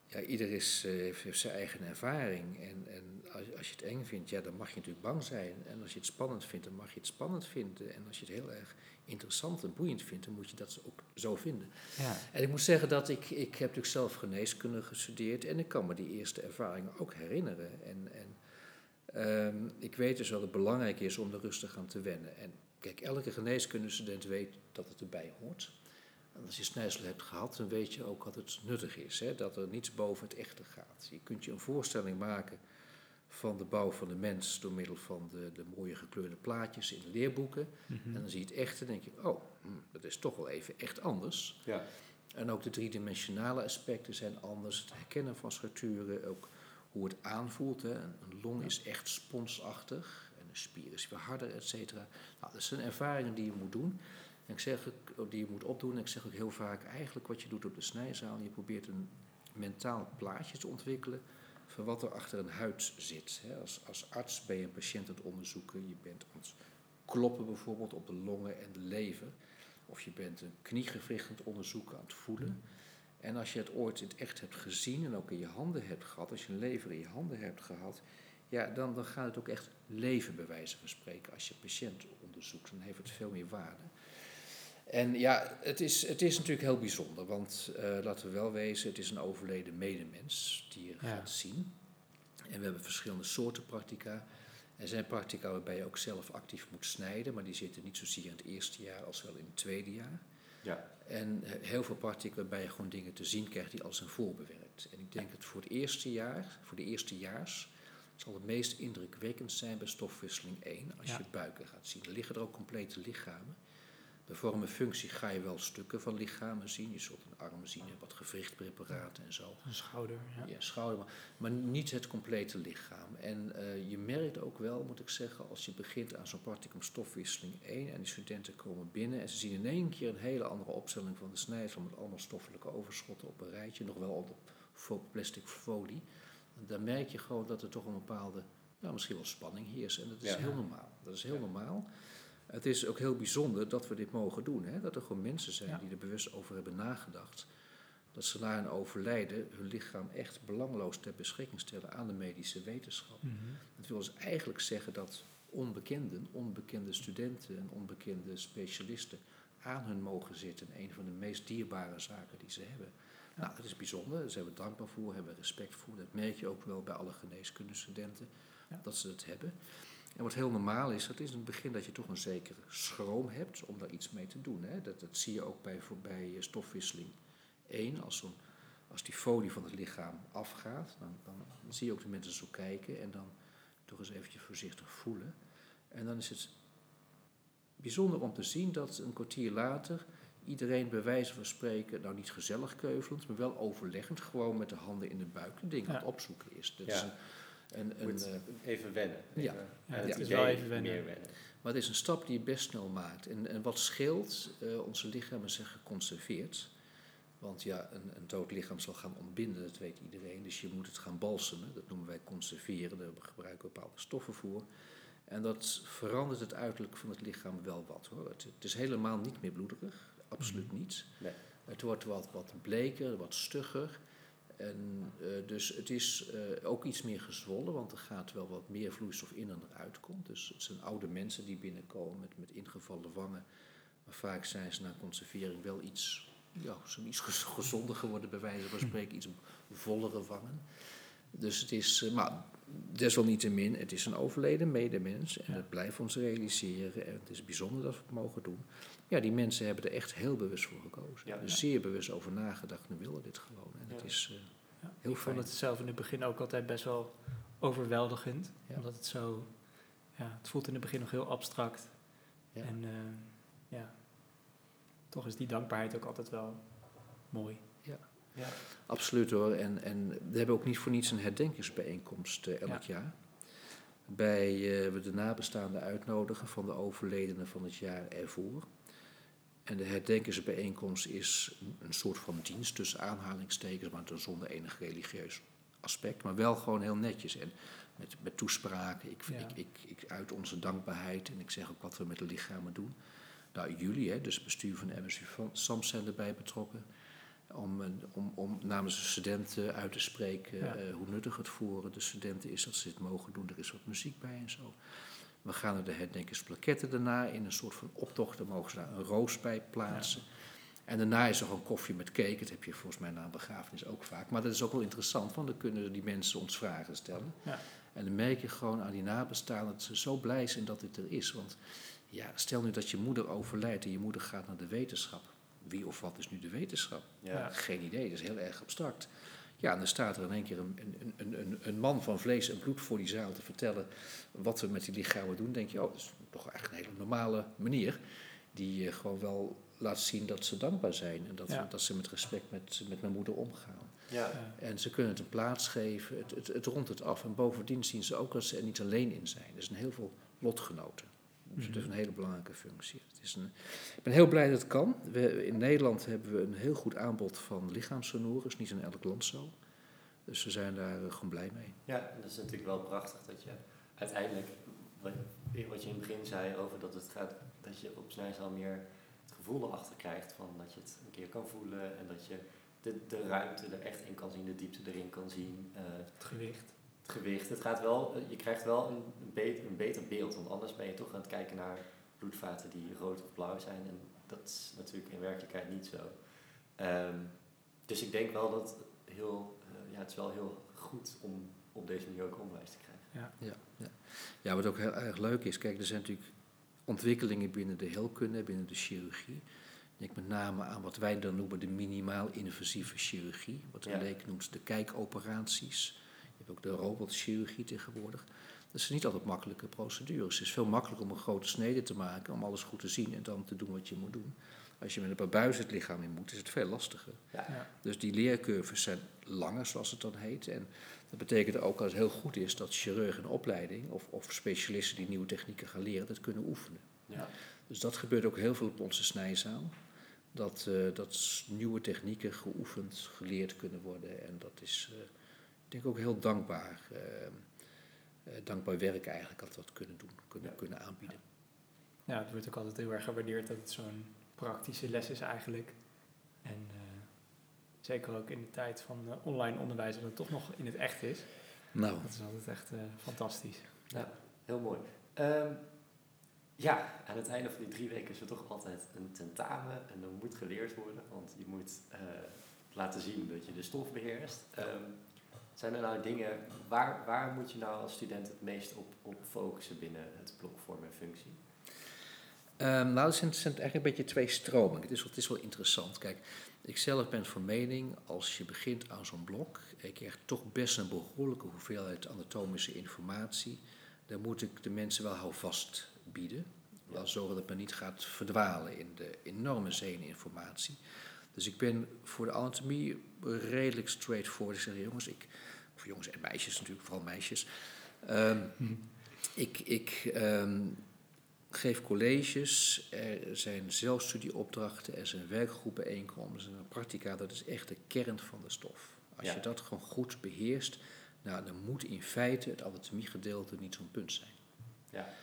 Ja, ieder is, eh, heeft, heeft zijn eigen ervaring. En, en als, als je het eng vindt, ja, dan mag je natuurlijk bang zijn. En als je het spannend vindt, dan mag je het spannend vinden. En als je het heel erg interessant en boeiend vindt, dan moet je dat ook zo vinden. Ja, En ik moet zeggen dat ik, ik heb natuurlijk zelf geneeskunde gestudeerd. En ik kan me die eerste ervaringen ook herinneren. En, en ehm, ik weet dus dat het belangrijk is om er rustig aan te wennen. En kijk, elke geneeskundestudent weet dat het erbij hoort. En als je snijsel hebt gehad, dan weet je ook dat het nuttig is. Hè? Dat er niets boven het echte gaat. Je kunt je een voorstelling maken van de bouw van de mens door middel van de, de mooie gekleurde plaatjes in de leerboeken. Mhm. En dan zie je het echte en denk je, oh, hm, dat is toch wel even echt anders. Ja. En ook de driedimensionale aspecten zijn anders. Het herkennen van structuren, ook hoe het aanvoelt. Hè. Een, long is echt sponsachtig en een spier is weer harder, et cetera. Nou, dat zijn ervaringen die je moet doen. En ik zeg ook, die je moet opdoen. En ik zeg ook heel vaak, eigenlijk wat je doet op de snijzaal, je probeert een mentaal plaatje te ontwikkelen van wat er achter een huid zit. Hè. Als, als arts ben je een patiënt aan het onderzoeken. Je bent aan het kloppen bijvoorbeeld op de longen en de lever. Of je bent een kniegewricht aan het onderzoeken, aan het voelen. En als je het ooit in het echt hebt gezien en ook in je handen hebt gehad, als je een lever in je handen hebt gehad, ja, dan, dan gaat het ook echt leven bij wijze van spreken. Als je patiënt onderzoekt, dan heeft het veel meer waarde. En ja, het is, het is natuurlijk heel bijzonder, want eh, laten we wel wezen, het is een overleden medemens die je Ja. gaat zien. En we hebben verschillende soorten practica. Er zijn practica waarbij je ook zelf actief moet snijden, maar die zitten niet zozeer in het eerste jaar als wel in het tweede jaar. Ja. En eh, heel veel practica waarbij je gewoon dingen te zien krijgt die al zijn voorbewerkt. En ik denk dat voor het eerste jaar, voor de eerstejaars, zal het meest indrukwekkend zijn bij stofwisseling 1 als Ja. je buiken gaat zien. Er liggen er ook complete lichamen. Bij vorm en functie ga je wel stukken van lichamen zien. Je zult een arm zien en wat gewrichtpreparaten en zo. Een schouder, ja. Ja, schouder, maar, maar niet het complete lichaam. En eh, je merkt ook wel, moet ik zeggen, als je begint aan zo'n practicum stofwisseling 1 en die studenten komen binnen en ze zien in één keer een hele andere opstelling van de snijdsel met allemaal stoffelijke overschotten op een rijtje, nog wel op fo- plastic folie. Dan merk je gewoon dat er toch een bepaalde nou, misschien wel spanning heerst. En dat is Ja. heel normaal. Dat is heel Ja. normaal. Het is ook heel bijzonder dat we dit mogen doen. Hè? Dat er gewoon mensen zijn Ja. die er bewust over hebben nagedacht. Dat ze na hun overlijden hun lichaam echt belangloos ter beschikking stellen aan de medische wetenschap. Mhm. Dat wil dus eigenlijk zeggen dat onbekenden, onbekende studenten en onbekende specialisten aan hun mogen zitten. Een van de meest dierbare zaken die ze hebben. Ja. Nou, dat is bijzonder. Daar zijn we dankbaar voor, hebben we respect voor. Dat merk je ook wel bij alle geneeskundestudenten, Ja. dat ze het hebben. En wat heel normaal is, dat is in het begin dat je toch een zekere schroom hebt om daar iets mee te doen. Hè. Dat, dat zie je ook bij, bij eh, stofwisseling 1. Als, zo'n, als die folie van het lichaam afgaat, dan, dan zie je ook de mensen zo kijken en dan toch eens eventjes voorzichtig voelen. En dan is het bijzonder om te zien dat een kwartier later iedereen bij wijze van spreken, nou niet gezellig keuvelend, maar wel overleggend, gewoon met de handen in de buik, de dingen aan Ja. het opzoeken is. Dat Ja. is een, een, een, Moet eh, even wennen. Ja. Even, Ja, aan het het is wel even wennen. meer wennen. maar het is een stap die je best snel maakt. En, en wat scheelt, eh, onze lichamen zijn geconserveerd. Want ja, een, een dood lichaam zal gaan ontbinden, dat weet iedereen. Dus je moet het gaan balsemen, dat noemen wij conserveren. Daar gebruiken we bepaalde stoffen voor. En dat verandert het uiterlijk van het lichaam wel wat hoor. Het, het is helemaal niet meer bloederig, absoluut niet. Nee. Het wordt wat, wat bleker, wat stugger. En eh, dus het is eh, ook iets meer gezwollen, want er gaat wel wat meer vloeistof in dan eruit komt. Dus het zijn oude mensen die binnenkomen met, met ingevallen wangen. Maar vaak zijn ze na conservering wel iets, ja, zijn iets gez- gezonder geworden, bij wijze van spreken, iets vollere wangen. Dus het is, eh, maar desalniettemin, het is een overleden medemens. En Ja. dat blijft ons realiseren. En het is bijzonder dat we het mogen doen. Ja, die mensen hebben er echt heel bewust voor gekozen. Ja. er zeer bewust over nagedacht en willen dit gewoon. En het Ja. is eh, Ja, ik vond het zelf in het begin ook altijd best wel overweldigend. Ja. Omdat het zo... Ja, het voelt in het begin nog heel abstract. Ja. En eh, ja, toch is die dankbaarheid ook altijd wel mooi. Ja. absoluut hoor. En, en we hebben ook niet voor niets een herdenkingsbijeenkomst eh, elk jaar. Bij we de nabestaanden uitnodigen van de overledenen van het jaar ervoor. En de herdenkingsbijeenkomst is een- soort van dienst tussen aanhalingstekens, maar dan zonder enig religieus aspect. Maar wel gewoon heel netjes. En met, met toespraken. Ik, Ja. ik, ik, ik uit onze dankbaarheid en ik zeg ook wat we met de lichamen doen. Nou, jullie, hè, dus het bestuur van de MSU van- SAMS zijn erbij betrokken. Om, om, om namens de studenten uit te spreken Ja. eh, hoe nuttig het voor de studenten is dat ze dit mogen doen. Er is wat muziek bij en zo. We gaan naar de herdenkingsplaketten daarna in een soort van optocht. Dan mogen ze daar een roos bij plaatsen. En daarna is er gewoon koffie met cake. Dat heb je volgens mij na een begrafenis ook vaak. Maar dat is ook wel interessant, want dan kunnen die mensen ons vragen stellen. Ja. En dan merk je gewoon aan die nabestaanden dat ze zo blij zijn dat dit er is. Want ja, stel nu dat je moeder overlijdt en je moeder gaat naar de wetenschap. Wie of wat is nu de wetenschap? Ja. Ja. Geen idee, dat is heel erg abstract. Ja, en dan staat er in één keer een, een, een, een, een man van vlees en bloed voor die zaal te vertellen wat we met die lichamen doen. denk je, oh, dat is toch echt een hele normale manier. Die gewoon wel laat zien dat ze dankbaar zijn. En dat, Ja. dat ze met respect met, met mijn moeder omgaan. Ja. Ja. En ze kunnen het een plaats geven. Het, het, het rondt het af. En bovendien zien ze ook dat ze er niet alleen in zijn. Er zijn heel veel lotgenoten. Dus het is een hele belangrijke functie. Het is een, ik ben heel blij dat het kan. We, in Nederland hebben we een heel goed aanbod van lichaamssonoren. is niet in elk land zo. Dus we zijn daar eh, gewoon blij mee. Ja, dat is natuurlijk wel prachtig dat je uiteindelijk, wat, wat je in het begin zei over dat het gaat, dat je op snijzaal meer het gevoel erachter krijgt van dat je het een keer kan voelen en dat je de, de ruimte er echt in kan zien, de diepte erin kan zien, eh, Het gewicht. Het gewicht. Het gaat wel, eh, je krijgt wel een, een, beter, een beter beeld, want anders ben je toch aan het kijken naar bloedvaten die rood of blauw zijn en dat is natuurlijk in werkelijkheid niet zo. Ehm, dus ik denk wel dat heel, eh, ja, het is wel heel goed om op deze manier ook onderwijs te krijgen. Ja, ja. ja, wat ook heel erg leuk is. Kijk, er zijn natuurlijk ontwikkelingen binnen de heelkunde, binnen de chirurgie. Ik denk met name aan wat wij dan noemen de minimaal invasieve chirurgie. Wat de Ja. leek noemt de kijkoperaties. Hebt ook de robotchirurgie tegenwoordig. Dat zijn niet altijd makkelijke procedures. Het is veel makkelijker om een grote snede te maken, om alles goed te zien en dan te doen wat je moet doen. Als je met een paar buizen het lichaam in moet, is het veel lastiger. Ja. Dus die leercurves zijn langer, zoals het dan heet. En dat betekent ook dat het heel goed is dat chirurgen in opleiding of, of specialisten die nieuwe technieken gaan leren, dat kunnen oefenen. Ja. Dus dat gebeurt ook heel veel op onze snijzaal. Dat, eh, dat nieuwe technieken geoefend, geleerd kunnen worden. En dat is, eh, ik denk ook heel dankbaar. Eh, eh, dankbaar werk eigenlijk had wat kunnen doen, kunnen, Ja. kunnen aanbieden. Ja, het wordt ook altijd heel erg gewaardeerd dat het zo'n praktische les is eigenlijk. En eh, zeker ook in de tijd van eh, online onderwijs, dat het toch nog in het echt is. Nou, Dat is altijd echt eh, fantastisch. Ja, heel mooi. Ehm, ja, aan het einde van die drie weken is er toch altijd een tentamen en er moet geleerd worden, want je moet eh, laten zien dat je de stof beheerst. Ehm, zijn er nou dingen, waar, waar moet je nou als student het meest op, op focussen binnen het blok vorm en functie? Ehm, nou, het zijn, het zijn eigenlijk een beetje twee stromingen. Het is, wel- het is wel interessant. Kijk, ik zelf ben van mening, als je begint aan zo'n blok, en je krijgt toch best een behoorlijke hoeveelheid anatomische informatie, dan moet ik de mensen wel houvast bieden. Wel zorgen dat men niet gaat verdwalen in de enorme aan informatie. Dus ik ben voor de anatomie redelijk straightforward. Ik zeg, jongens, ik, voor jongens en meisjes natuurlijk, vooral meisjes. Ehm, ik, ik ehm, geef colleges, er zijn zelfstudieopdrachten, er zijn werkgroepbijeenkomsten, er zijn practica. Dat is echt de kern van de stof. Als Ja. je dat gewoon goed beheerst, nou, dan moet in feite het anatomiegedeelte niet zo'n punt zijn. Ja,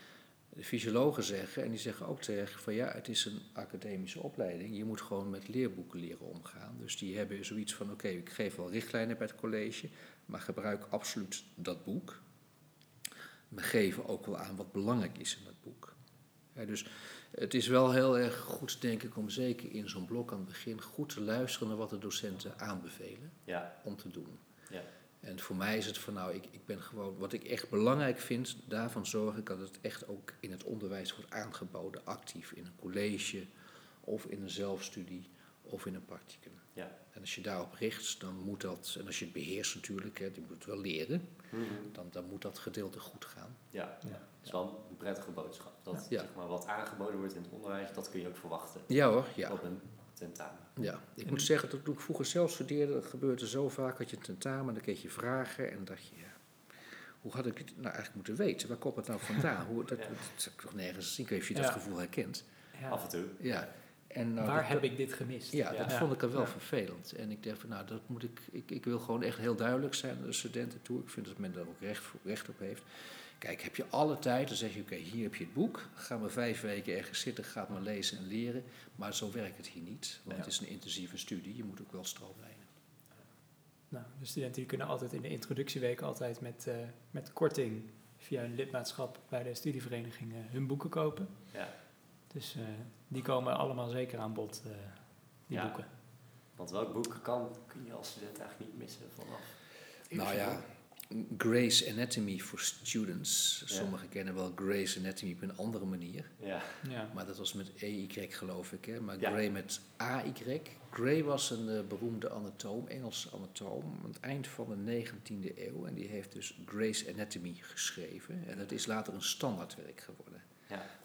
De fysiologen zeggen, en die zeggen ook terecht, van ja, het is een academische opleiding. Je moet gewoon met leerboeken leren omgaan. Dus die hebben zoiets van, oké, ik geef wel richtlijnen bij het college, maar gebruik absoluut dat boek. We geven ook wel aan wat belangrijk is in dat boek. Ja, dus het is wel heel erg goed, denk ik, om zeker in zo'n blok aan het begin goed te luisteren naar wat de docenten aanbevelen ja, om te doen. En voor mij is het van nou, ik, ik ben gewoon, wat ik echt belangrijk vind, daarvan zorg ik dat het echt ook in het onderwijs wordt aangeboden, actief in een college of in een zelfstudie of in een practicum. ja. En als je daarop richt, dan moet dat, en als je het beheerst natuurlijk, hè, je moet het wel leren, Mhm. dan, dan moet dat gedeelte goed gaan. ja. Ja. Het is wel een prettige boodschap. Dat Ja. zeg maar, wat aangeboden wordt in het onderwijs, dat kun je ook verwachten Ja hoor, ja. op een tentamen. ja. Ik En- moet zeggen, dat toen ik vroeger zelf studeerde, dat gebeurde zo vaak, had je een tentamen, dan kreeg je vragen en dan dacht je, ja, hoe had ik het nou eigenlijk moeten weten? Waar komt het nou vandaan? Hoe, dat, Ja. dat, heb ik nog nergens zien. Ik weet niet of je dat gevoel herkent. Ja. Af en toe. Ja. En nou, Waar dat- heb ik dit gemist? Ja, Ja. dat Ja. vond ik er wel Ja. vervelend. En ik dacht van, nou, dat moet ik, ik... Ik wil gewoon echt heel duidelijk zijn naar de studenten toe. Ik vind dat men daar ook recht, recht op heeft. Kijk, heb je alle tijd, dan zeg je, oké, hier heb je het boek. Ga maar vijf weken ergens zitten, ga maar lezen en leren. Maar zo werkt het hier niet, want Ja. het is een intensieve studie. Je moet ook wel stroomlijnen. Nou, de studenten die kunnen altijd in de introductieweek altijd met, eh, met korting via een lidmaatschap bij de studievereniging eh, hun boeken kopen. Ja. Dus eh, die komen allemaal zeker aan bod, eh, die Ja. boeken. Want welk boek kan, kun je als student eigenlijk niet missen vanaf? Nou ja, Gray's Anatomy for Students. Ja. Sommigen kennen wel Gray's Anatomy op een andere manier. Ja, Ja. Maar dat was met EY geloof ik, hè? maar Ja. Gray met AY. Gray was een eh, beroemde anatoom, Engelse anatoom, aan het eind van de 19e eeuw. En die heeft dus Gray's Anatomy geschreven. En dat is later een standaardwerk geworden.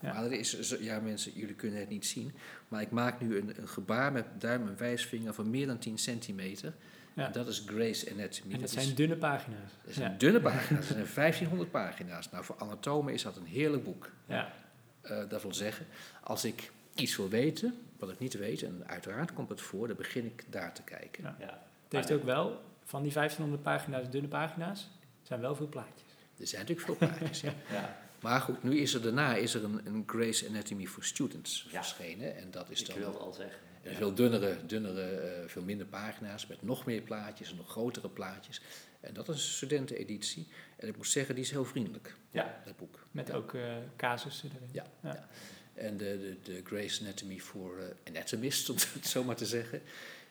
ja. Maar er is, ja mensen, jullie kunnen het niet zien, maar ik maak nu een, een gebaar met duim en wijsvinger van meer dan 10 centimeter. Ja. En dat is Gray's Anatomy. En dat Dat zijn is, dunne pagina's. dat is ja. dunne pagina, dat zijn 1500 pagina's. Nou, voor anatomen is dat een heerlijk boek. Ja. Eh, dat wil zeggen, als ik iets wil weten, wat ik niet weet, en uiteraard komt het voor, dan begin ik daar te kijken. Ja. ja. Het heeft ook wel, van die 1500 pagina's, dunne pagina's, zijn wel veel plaatjes. Er zijn natuurlijk veel plaatjes. ja. ja. Maar goed, nu is er daarna is er een, een Gray's Anatomy for Students Ja. verschenen. En dat is Ik dan wilde al zeggen. Een veel dunnere, dunnere eh, veel minder pagina's, met nog meer plaatjes en nog grotere plaatjes. En dat is een studenteneditie. En ik moet zeggen, die is heel vriendelijk, Ja, dat boek. Met Ja. ook eh, casussen erin. Ja, Ja. ja. En de, de, de Gray's Anatomy for eh, Anatomists, om het zo maar te zeggen,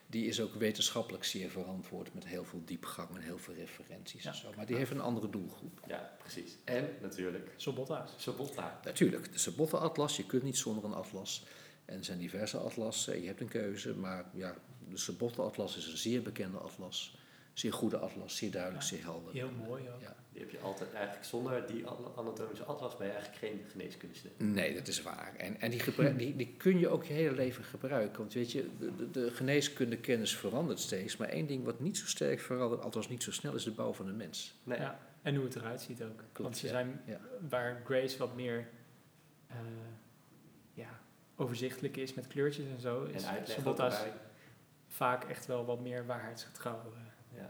die is ook wetenschappelijk zeer verantwoord met heel veel diepgang en heel veel referenties Ja. en zo. Maar die heeft een andere doelgroep. ja, precies. En natuurlijk Sobotta's. Sobotta. Natuurlijk, de Sabotte-atlas, je kunt niet zonder een atlas. En er zijn diverse atlassen, je hebt een keuze, maar ja, de Sabotte-atlas is een zeer bekende atlas. Zeer goede atlas, zeer duidelijk, Ja. zeer helder. Heel mooi ook. Ja. Die heb je altijd eigenlijk zonder die an- anatomische atlas ben je eigenlijk geen geneeskundestudent. Nee, dat is waar. En, en die, die, die kun je ook je hele leven gebruiken. Want weet je, de, de, de geneeskundekennis verandert steeds. Maar één ding wat niet zo sterk verandert, althans niet zo snel, is de bouw van de mens. Nee. Ja. En hoe het eruit ziet ook. Want ze ja. zijn, Ja. waar Grace wat meer eh, overzichtelijk is met kleurtjes en zo, En is erbij. vaak echt wel wat meer waarheidsgetrouw. eh.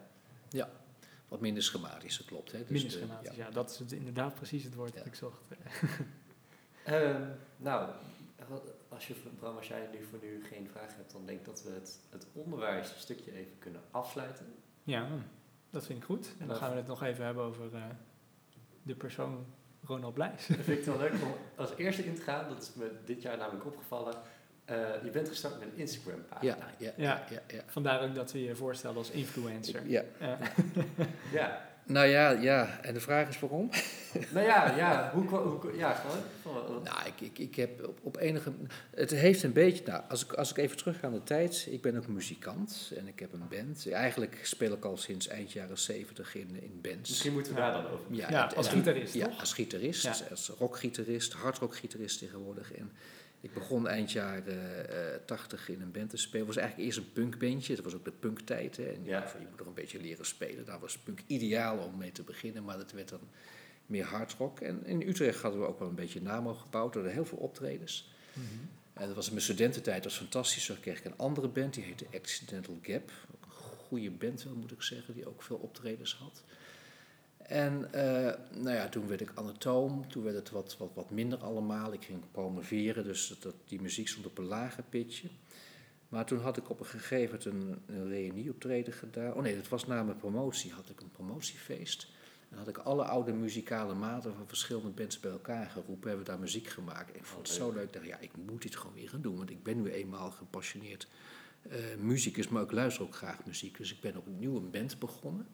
Ja. wat minder schematisch, dat klopt. Hè? Dus Minder de- schematisch, ja. ja. Dat is het, inderdaad precies het woord Ja. dat ik zocht. Ehm, nou, als, je, Bram, als jij nu voor nu geen vraag hebt, dan denk ik dat we het, het onderwijsstukje even kunnen afsluiten. Ja, dat vind ik goed. En dan gaan we het nog even hebben over eh, de persoon Ronald Blijs. Dat vind ik wel leuk om als eerste in te gaan. Dat is me dit jaar namelijk opgevallen. Eh, je bent gestart met een Instagram pagina. Ja, ja, Ja. ja, ja, ja. Vandaar ook dat we je voorstellen als influencer. Ja. Ja. Ja. Nou ja, ja, en de vraag is waarom? Nou ja, ja, hoe, hoe, ja gewoon. Nou, ik, ik, ik heb op, op enige... Het heeft een beetje... Nou, als ik, als ik even terug ga aan de tijd... Ik ben ook muzikant en ik heb een band. Eigenlijk speel ik al sinds eind jaren zeventig in, in bands. Misschien moeten we daar dan over. Ja, en- als en- gitarist, Ja, toch? als gitarist, Ja. als rockgitarist, hardrockgitarist tegenwoordig. En ik begon eind jaren eh, tachtig in een band te spelen. Het was eigenlijk eerst een punkbandje. Dat was ook de punktijd. Hè. En Ja. je moet nog een beetje leren spelen. Daar was punk ideaal om mee te beginnen, maar dat werd dan meer hardrock. En in Utrecht hadden we ook wel een beetje naam opgebouwd door heel veel optredens. Mhm. En dat was in mijn studententijd, dat was fantastisch. Toen kreeg ik een andere band, die heette Accidental Gap. Ook een goede band wel, moet ik zeggen, die ook veel optredens had. En eh, nou ja, toen werd ik anatoom, toen werd het wat, wat, wat minder allemaal. Ik ging promoveren, dus dat, die muziek stond op een lager pitje. Maar toen had ik op een gegeven moment een, een reunieoptreden gedaan. Oh nee, dat was na mijn promotie, had ik een promotiefeest. En had ik alle oude muzikale maten van verschillende bands bij elkaar geroepen. Hebben we daar muziek gemaakt. Ik vond het Oh, zo leuk. Ik dacht, ja, ik moet dit gewoon weer gaan doen. Want ik ben nu eenmaal gepassioneerd eh muzikus, maar ik luister ook graag muziek. Dus ik ben opnieuw een band begonnen.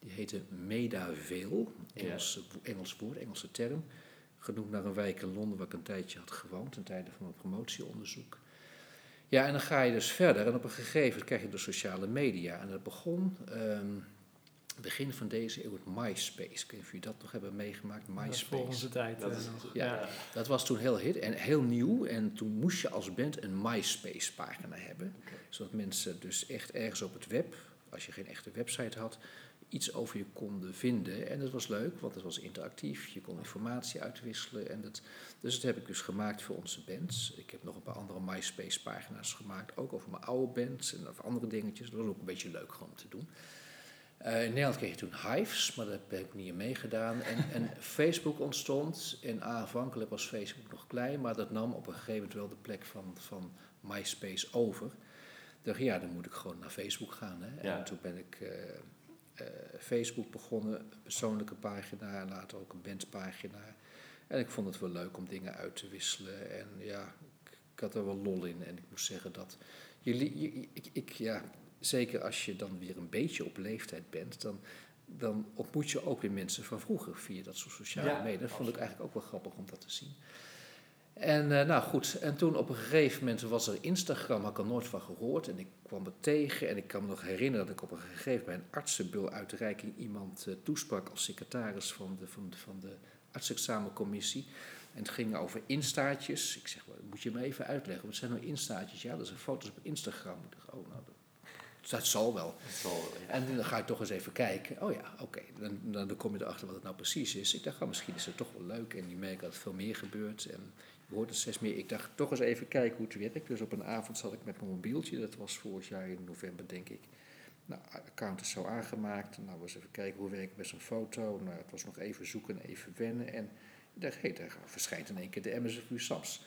Die heette Medavale, Engels, Engels woord, Engelse term. Genoemd naar een wijk in Londen waar ik een tijdje had gewoond, ten tijde van mijn promotieonderzoek. Ja, en dan ga je dus verder en op een gegeven moment krijg je de sociale media. En dat begon, ehm, begin van deze eeuw, het MySpace. Ik weet niet of jullie dat nog hebben meegemaakt, Dat is voor MySpace. onze tijd. Dat is, nog. ja. ja. Dat was toen heel hit en heel nieuw. En toen moest je als band een MySpace-pagina hebben. Zodat mensen dus echt ergens op het web, als je geen echte website had, iets over je konden vinden. En dat was leuk, want het was interactief. Je kon informatie uitwisselen. En dat, dus dat heb ik dus gemaakt voor onze bands. Ik heb nog een paar andere MySpace-pagina's gemaakt, ook over mijn oude bands en over andere dingetjes. Dat was ook een beetje leuk gewoon om te doen. Eh, in Nederland kreeg je toen Hives, maar daar heb ik niet in meegedaan. En, en Facebook ontstond. En aanvankelijk was Facebook nog klein, maar dat nam op een gegeven moment wel de plek van, van MySpace over. Dacht, ja, dan moet ik gewoon naar Facebook gaan. Hè. Ja. En toen ben ik eh, Facebook begonnen, een persoonlijke pagina, en later ook een bandpagina. En ik vond het wel leuk om dingen uit te wisselen. En ja, ik, had er wel lol in. En ik moet zeggen dat jullie, je- ik, ik, ja, zeker als je dan weer een beetje op leeftijd bent, dan, dan ontmoet je ook weer mensen van vroeger via dat soort sociale Ja, media. Dat vond ik eigenlijk ook wel grappig om dat te zien. En eh, nou goed, en toen op een gegeven moment was er Instagram, had ik er nooit van gehoord. En ik kwam het tegen en ik kan me nog herinneren dat ik op een gegeven moment bij een artsenbuluitreiking iemand eh, toesprak als secretaris van de, van, de, van de artsexamencommissie. En het ging over instaatjes. Ik zeg, "Wat moet je me even uitleggen, wat zijn nou instaatjes? Ja, dat zijn foto's op Instagram. Ik dacht, oh nou, dat, dat zal wel. Dat zal wel, ja. En dan ga je toch eens even kijken. Oh ja, oké. Dan, dan, dan kom je erachter wat het nou precies is. Ik dacht, oh, misschien is het toch wel leuk. En je merkt dat er veel meer gebeurt. En hoort het meer. Ik dacht, toch eens even kijken hoe het werkt. Dus op een avond zat ik met mijn mobieltje. Dat was vorig jaar in november, denk ik. Nou, account is zo aangemaakt. Nou, was even kijken hoe werkt met zo'n foto. Nou, het was nog even zoeken, even wennen. En ik dacht, hé, daar verschijnt in één keer de MSFU SAPS.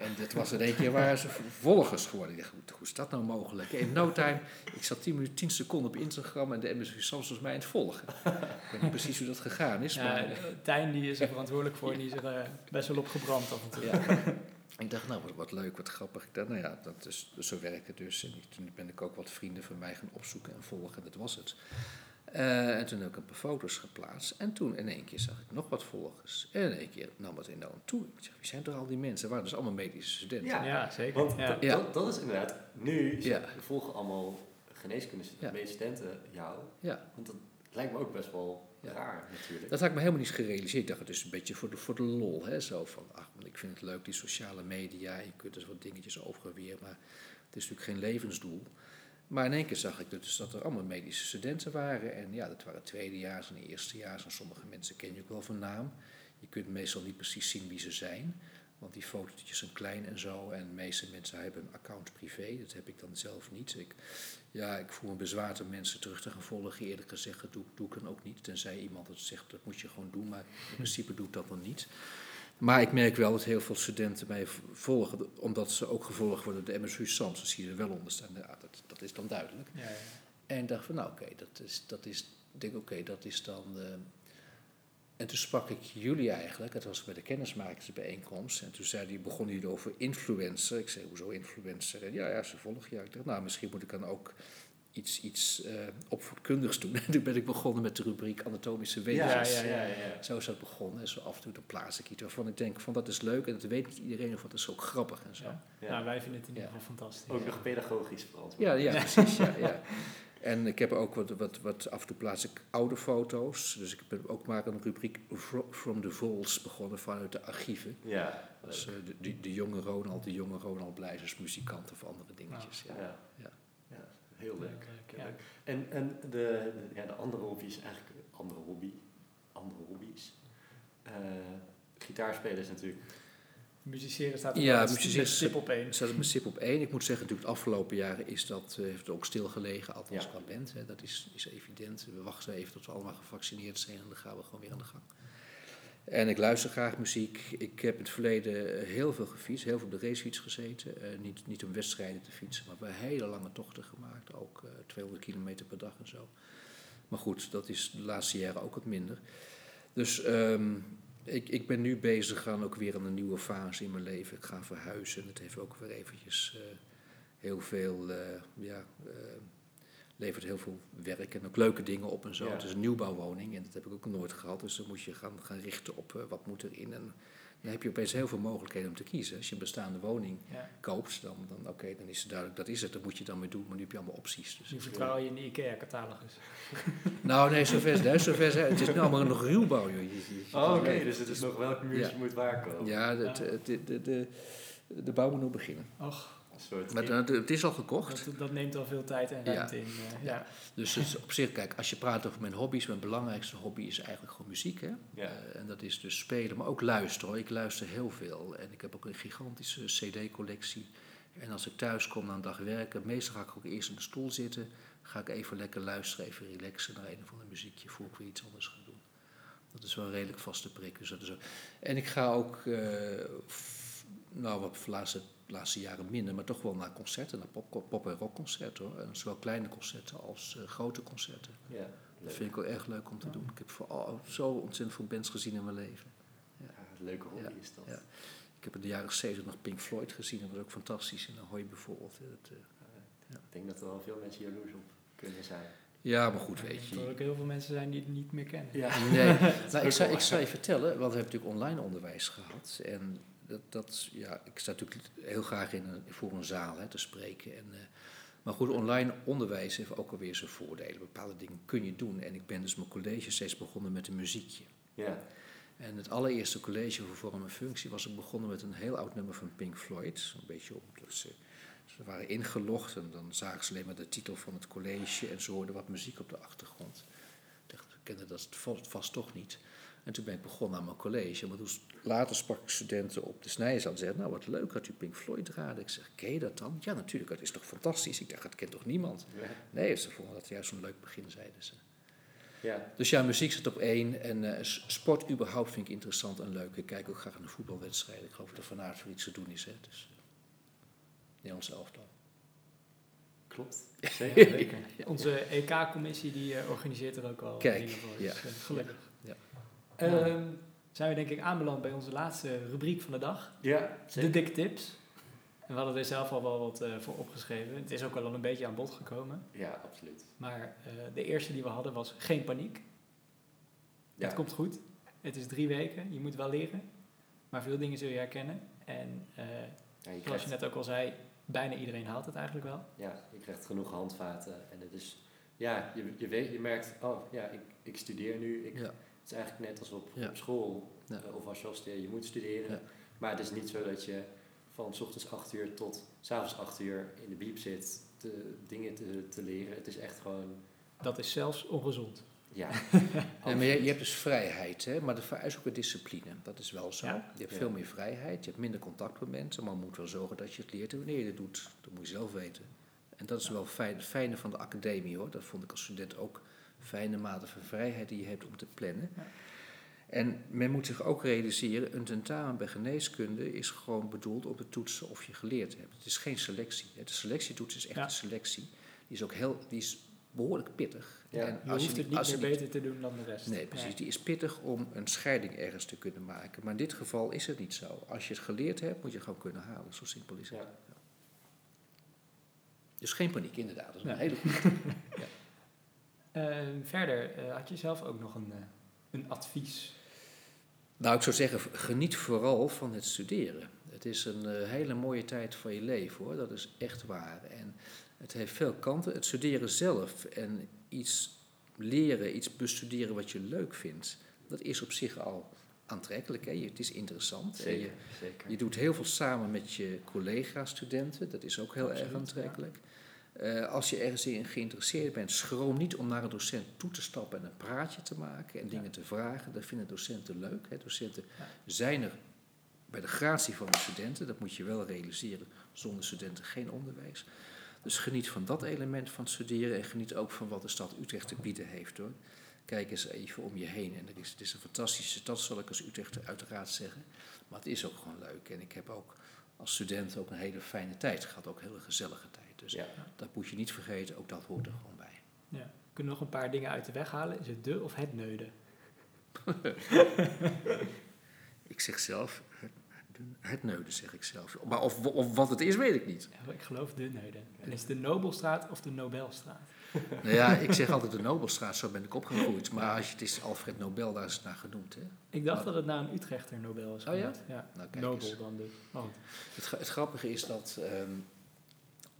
En dit was in één keer waren ze volgers geworden. Ik dacht, hoe, hoe is dat nou mogelijk? In no time, ik zat 10, minuten, 10 seconden op Instagram en de MSV Sams was mij aan het volgen. Ik weet niet precies hoe dat gegaan is, Ja, maar Tijn die is er verantwoordelijk voor en die is er eh, best wel op gebrand af en toe. ja. ik dacht, nou, wat, wat leuk, wat grappig. Ik dacht, nou ja, dat is, zo werkt het dus. En toen ben ik ook wat vrienden van mij gaan opzoeken en volgen en dat was het. Eh, en toen heb ik een paar foto's geplaatst. En toen in één keer zag ik nog wat volgers. En in één keer nam het enorm toe. Ik zeg, wie zijn toch al die mensen? Het waren dus allemaal medische studenten. Ja. Ja, zeker. Want Ja. dat, dat, dat is inderdaad, nu Ja. volgen allemaal geneeskunde Ja. studenten jou. Ja. Want dat lijkt me ook best wel Ja. raar natuurlijk. Dat had ik me helemaal niet gerealiseerd. Ik dacht, het is een beetje voor de, voor de lol. Hè? Zo van, ach, man, ik vind het leuk, die sociale media. Je kunt er wat dingetjes over weer, maar het is natuurlijk geen levensdoel. Maar in één keer zag ik dus dat er allemaal medische studenten waren. En ja, dat waren tweedejaars en eerstejaars. En sommige mensen ken je ook wel van naam. Je kunt meestal niet precies zien wie ze zijn. Want die fotootjes zijn klein en zo. En de meeste mensen hebben een account privé. Dat heb ik dan zelf niet. Ik, ja, ik voel me bezwaard om mensen terug te gaan volgen. Eerlijk gezegd, dat doe, doe ik dan ook niet. Tenzij iemand het zegt, dat moet je gewoon doen. Maar in principe doe ik dat dan niet. Maar ik merk wel dat heel veel studenten mij volgen. Omdat ze ook gevolgd worden door de MSU SAMS. Dat zie je er wel onder staan. Ja, dat, is dan duidelijk. Ja, ja. En ik dacht van, nou oké, dat is, dat is, denk oké, dat is dan... eh, en toen sprak ik jullie eigenlijk, het was bij de kennismakingsbijeenkomst. En toen zei die, begonnen jullie over influencer. Ik zei, hoezo influencer? En ja, ja, ze volgen je. Ik dacht, nou, misschien moet ik dan ook iets, iets eh, opvoedkundigs doen. En toen ben ik begonnen met de rubriek anatomische wezens. Ja, ja, ja, ja. Zo is dat begonnen. En zo af en toe dan plaats ik iets waarvan ik denk, van dat is leuk. En dat weet niet iedereen of dat is ook grappig en zo. Ja. Ja. Nou, wij vinden het in ieder Ja. geval fantastisch. Ook nog pedagogisch verantwoord. Ja, ja, precies. Ja, ja. En ik heb ook wat, wat, wat, af en toe plaats ik oude foto's. Dus ik heb ook maar een rubriek Fro- From the Vaults begonnen vanuit de archieven. Ja, Dus eh, de, de, de jonge Ronald, de jonge Ronald Blijzers, muzikant of andere dingetjes. ja. Ja. Ja. Heel leuk. En, en de, de- ja, de andere hobby is eigenlijk andere hobby. Andere hobby's. Eh gitaarspelen is natuurlijk. Musiceren staat er Ja, musiceren stip op één. Ik zat op stip op één. Ik moet zeggen, natuurlijk de afgelopen jaren is dat, eh, heeft het ook stilgelegen, althans Ja. qua band. Hè. Dat is, is evident. We wachten even tot we allemaal gevaccineerd zijn en dan gaan we gewoon weer aan de gang. En ik luister graag muziek. Ik heb in het verleden heel veel gefietst, heel veel op de racefiets gezeten. Eh, niet, niet om wedstrijden te fietsen, maar bij hele lange tochten gemaakt. Ook eh 200 kilometer per dag en zo. Maar goed, dat is de laatste jaren ook wat minder. Dus ehm, ik, ik ben nu bezig aan ook weer aan een nieuwe fase in mijn leven. Ik ga verhuizen. Het heeft ook weer eventjes eh, heel veel, ja, levert heel veel werk en ook leuke dingen op en zo. Ja. Het is een nieuwbouwwoning en dat heb ik ook nooit gehad. Dus dan moet je gaan, gaan richten op eh, wat moet erin. En dan heb je opeens heel veel mogelijkheden om te kiezen. Als je een bestaande woning Ja. koopt, dan, dan oké, dan is het duidelijk, dat is het. Dan moet je dan mee doen, maar nu heb je allemaal opties. Dus Nu vertrouw je in de IKEA-catalogus. nou, nee, zover, nee, zover zijn. Het is nu allemaal nog ruwbouw, joh. Oh, oké, dus het is nog welk muurtje Ja. moet waarkomen. Ja, de, de, de, de, bouw moet nog beginnen. Och, soort Maar het, het is al gekocht. dat, dat neemt al veel tijd en Ja. ruimte in. eh, ja. Dus het is op zich, kijk, als je praat over mijn hobby's, mijn belangrijkste hobby is eigenlijk gewoon muziek. Hè? Ja. Eh, en dat is dus spelen, maar ook luisteren. Hoor. Ik luister heel veel. En ik heb ook een gigantische CD-collectie. En als ik thuis kom na een dag werken, meestal ga ik ook eerst in de stoel zitten. Ga ik even lekker luisteren, even relaxen naar een of ander muziekje voor ik weer iets anders ga doen. Dat is wel een redelijk vaste prik. Dus dat is ook- En ik ga ook, eh, f- nou wat de laatste, jaren minder, maar toch wel naar concerten, naar pop, pop- en rockconcerten hoor. En zowel kleine concerten als eh, grote concerten. Ja, Dat vind ik wel erg leuk om te doen. Ik heb vooral zo ontzettend veel bands gezien in mijn leven. Ja, een leuke hobby Ja, is dat. ja. Ik heb in de jaren 70 nog Pink Floyd gezien. Dat was ook fantastisch. In Ahoy bijvoorbeeld. Dat, eh, Ik denk dat er wel veel mensen jaloers op kunnen zijn. ja, maar goed, weet dat er je. ook heel veel mensen zijn die het niet meer kennen. Ja. Nee, nou, ik, zou, ik zou je vertellen, want we hebben natuurlijk online onderwijs gehad. En dat, dat, ja, ik sta natuurlijk heel graag in een, voor een zaal hè, te spreken. En, eh, maar goed, online onderwijs heeft ook alweer zijn voordelen. Bepaalde dingen kun je doen. En ik ben dus mijn college steeds begonnen met een muziekje. Ja. En het allereerste college voor vorm en functie was ik begonnen met een heel oud nummer van Pink Floyd. Een beetje op. Dus, eh, ze waren ingelogd en dan zagen ze alleen maar de titel van het college en ze hoorden wat muziek op de achtergrond. Ik dacht, ik kende dat vast toch niet. En toen ben ik begonnen aan mijn college. Maar toen later sprak ik studenten op de snijzaal en zeiden, nou wat leuk dat u Pink Floyd raadde. Ik zeg, ken je dat dan? Ja natuurlijk, dat is toch fantastisch? Ik dacht, dat kent toch niemand? Ja. Nee, ze vonden dat juist een leuk begin, zeiden ze. ja. Dus ja, muziek zit op één. En eh, sport überhaupt vind ik interessant en leuk. Ik kijk ook graag naar voetbalwedstrijden. Ik geloof dat er van aard voor iets te doen is. Hè. Dus, Nederlands elftal. Klopt. Zeker, zeker. Onze EK-commissie die eh, organiseert er ook al Kijk, dingen voor. ja. Dus, eh, gelukkig. Ehm, zijn we denk ik aanbeland bij onze laatste rubriek van de dag. Ja, De dikke tips. En we hadden er zelf al wel wat eh, voor opgeschreven. Het is ook al een beetje aan bod gekomen. Ja, absoluut. Maar eh, de eerste die we hadden was geen paniek. Ja. Het komt goed. Het is drie weken. Je moet wel leren. Maar veel dingen zul je herkennen. En eh, Ja, je, zoals je net ook al zei, bijna iedereen haalt het eigenlijk wel. ja, je krijgt genoeg handvaten. En het is, ja, je, je, weet, je merkt, oh ja, ik, ik studeer nu. Ik, Ja. Het is eigenlijk net als op, Ja. op school. Ja. eh, of als je al studeert, je moet studeren. Ja. Maar het is niet zo dat je van 's ochtends 8 uur tot 's avonds 8 uur in de biep zit te, dingen te, te leren. Het is echt gewoon Dat is zelfs ongezond. Ja, maar je, je hebt dus vrijheid, hè? maar dat vereist ook een discipline. Dat is wel zo. Ja. Je hebt Ja. veel meer vrijheid, je hebt minder contact met mensen, maar je moet wel zorgen dat je het leert en wanneer je het doet. Dat moet je zelf weten. En dat is wel fijn, het fijne van de academie hoor. Dat vond ik als student ook fijne mate van vrijheid die je hebt om te plannen. Ja. En men moet zich ook realiseren, een tentamen bij geneeskunde is gewoon bedoeld om te toetsen of je geleerd hebt. Het is geen selectie. hè. De selectietoets is echt Ja. een selectie. Die is ook heel, die is behoorlijk pittig. Ja. En Je hoeft het niet meer beter te doen dan de rest. Nee, precies. Die is pittig om een scheiding ergens te kunnen maken. Maar in dit geval is het niet zo. Als je het geleerd hebt, moet je het gewoon kunnen halen. Zo simpel is het. Ja. Dus geen paniek, inderdaad. Dat is een Ja. hele goede. Eh, verder, eh, had je zelf ook nog een, eh, een advies? Nou, ik zou zeggen, geniet vooral van het studeren. Het is een eh, hele mooie tijd van je leven hoor. Dat is echt waar. En het heeft veel kanten. Het studeren zelf en iets leren, iets bestuderen wat je leuk vindt, dat is op zich al aantrekkelijk. Hè? Het is interessant. En je- zeker. zeker. Je doet heel veel samen met je collega-studenten, dat is ook heel erg aantrekkelijk. Eh, als je ergens in geïnteresseerd bent, schroom niet om naar een docent toe te stappen en een praatje te maken en Ja. dingen te vragen. Dat vinden docenten leuk. Hè. Docenten Ja. zijn er bij de gratie van de studenten, dat moet je wel realiseren. Zonder studenten geen onderwijs. Dus geniet van dat element van studeren en geniet ook van wat de stad Utrecht te bieden heeft hoor. Kijk eens even om je heen. En het is, het is een fantastische stad, zal ik als Utrechter uiteraard zeggen. Maar het is ook gewoon leuk. En ik heb ook als student ook een hele fijne tijd gehad. Ook een hele gezellige tijd. Dus Ja. dat moet je niet vergeten. Ook dat hoort er gewoon bij. Ja. Kunnen we nog een paar dingen uit de weg halen? Is het de of het neuden? Ik zeg zelf, het, het neuden zeg ik zelf. Maar of, of wat het is, weet ik niet. Ja, ik geloof de neuden. En is het de Nobelstraat of de Nobelstraat? Nou ja, ik zeg altijd de Nobelstraat, zo ben ik opgegroeid. Maar als je, het is Alfred Nobel, daar is het naar genoemd. Hè? Ik dacht dat het naar een Utrechter Nobel is Oh ja? ja? Nou, Nobel eens. dan dus. Oh, het grappige is dat ehm,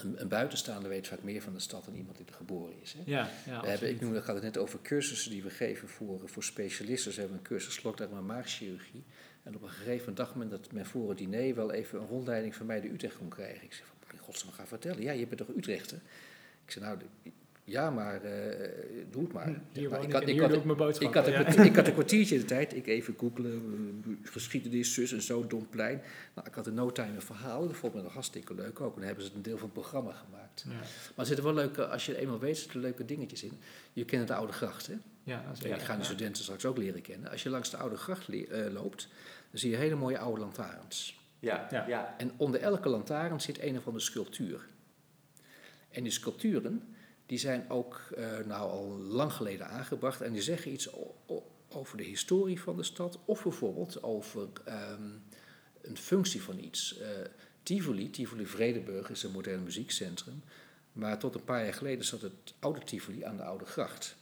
een, een buitenstaander weet vaak meer van de stad dan iemand die er geboren is. Hè? Ja, ja We hebben, ik noemde, ik had het net over cursussen die we geven voor, voor specialisten. Dus we hebben een cursus slokdarm- maagchirurgie. En op een gegeven dag moment dat men voor het diner wel even een rondleiding van mij de Utrecht kon krijgen. Ik zeg, wat moet ik in godsnaam gaan vertellen? Ja, je bent toch Utrechter? Ik zeg, nou, ja, maar eh, doe het maar. Hier woon ik, had- mijn ik boodschappen. had, een ja. ik had een kwartiertje de tijd. Ik even googelen, eh, geschiedenis, zus en zo, Domplein. Nou, ik had in no time een verhaal. Dat vond ik nog hartstikke leuk ook. En dan hebben ze een deel van het programma gemaakt. Ja, Maar er zitten wel leuke, als je het eenmaal weet, zitten er leuke dingetjes in. Je kent de Oude Gracht, hè? ja, dat is Ik ga de studenten straks ook leren kennen. Als je langs de Oude Gracht eh, loopt, dan zie je hele mooie oude lantaarns. Ja, Ja. ja. En onder elke lantaarn zit een of andere sculptuur. En die sculpturen, die zijn ook eh, nou al lang geleden aangebracht. En die zeggen iets over de historie van de stad. Of bijvoorbeeld over ehm, een functie van iets. Eh, Tivoli, Tivoli Vredenburg is een modern muziekcentrum. Maar tot een paar jaar geleden zat het oude Tivoli aan de Oude Gracht.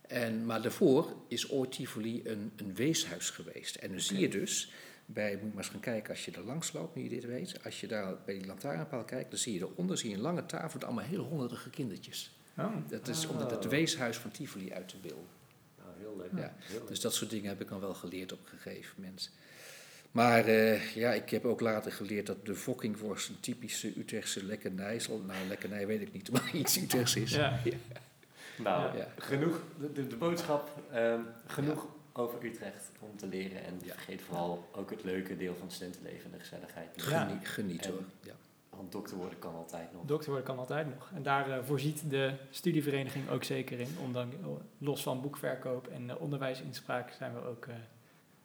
En, maar daarvoor is ooit Tivoli een, een weeshuis geweest. En dan zie je dus, bij, moet je maar eens gaan kijken als je er langs loopt, nu je dit weet. Als je daar bij die lantaarnpaal kijkt, dan zie je eronder zie je een lange tafel met allemaal heel hongerige kindertjes. Oh, Dat is Oh. onder het weeshuis van Tivoli uit te beelden. Nou, heel leuk. Ja. Heel leuk. Dus dat soort dingen heb ik dan wel geleerd op een gegeven moment. Maar eh, ja, ik heb ook later geleerd dat de fokkingworst een typische Utrechtse lekkernij zal. Nou, lekkernij weet ik niet, maar iets Utrechts is. ja. Nou, Ja. genoeg, de, de, de boodschap, ehm, genoeg over Utrecht om te leren. En Ja. vergeet vooral ook het leuke deel van het studentenleven en de gezelligheid. niet. Ja. Geniet, geniet En- hoor. Ja. Want dokter worden kan altijd nog. Dokter worden kan altijd nog. En daar eh, voorziet de studievereniging ook zeker in. Ondanks, los van boekverkoop en eh, onderwijsinspraak zijn we ook eh,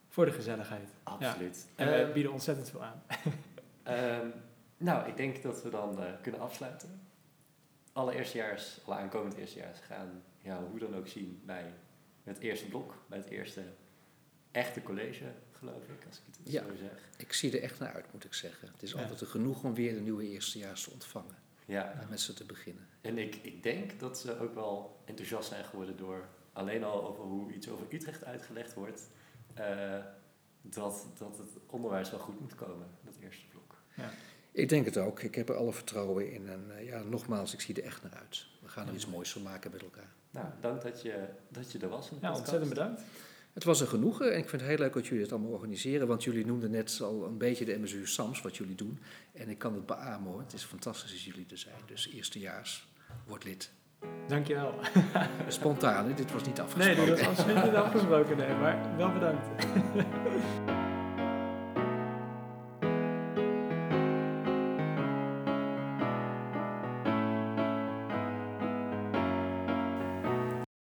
voor de gezelligheid. Absoluut. En we bieden ontzettend veel aan. Ehm, nou, ik denk dat we dan eh, kunnen afsluiten. Alle eerstejaars, alle aankomende eerstejaars gaan jou hoe dan ook zien bij het eerste blok, bij het eerste echte college, geloof ik, als ik het Ja. zo zeg. Ik zie er echt naar uit, moet ik zeggen. Het is Ja. altijd een genoeg om weer de nieuwe eerstejaars te ontvangen Ja, en met ze te beginnen. en ik, ik denk dat ze ook wel enthousiast zijn geworden door alleen al over hoe iets over Utrecht uitgelegd wordt, eh, dat, dat het onderwijs wel goed moet komen, dat eerste blok. Ik denk het ook. Ik heb er alle vertrouwen in. En eh, ja, nogmaals, ik zie er echt naar uit. We gaan er iets moois van maken met elkaar. Nou, dank dat je, dat je er was. Ja, podcast. ontzettend bedankt. Het was een genoegen en ik vind het heel leuk dat jullie het allemaal organiseren. Want jullie noemden net al een beetje de MSU SAMS, wat jullie doen. En ik kan het beamen hoor. Het is fantastisch dat jullie er zijn. Dus eerstejaars, word lid. Dankjewel. Spontaan, hè? dit was niet Nee, afgesproken. dit was absoluut niet afgesproken, nee, maar wel bedankt.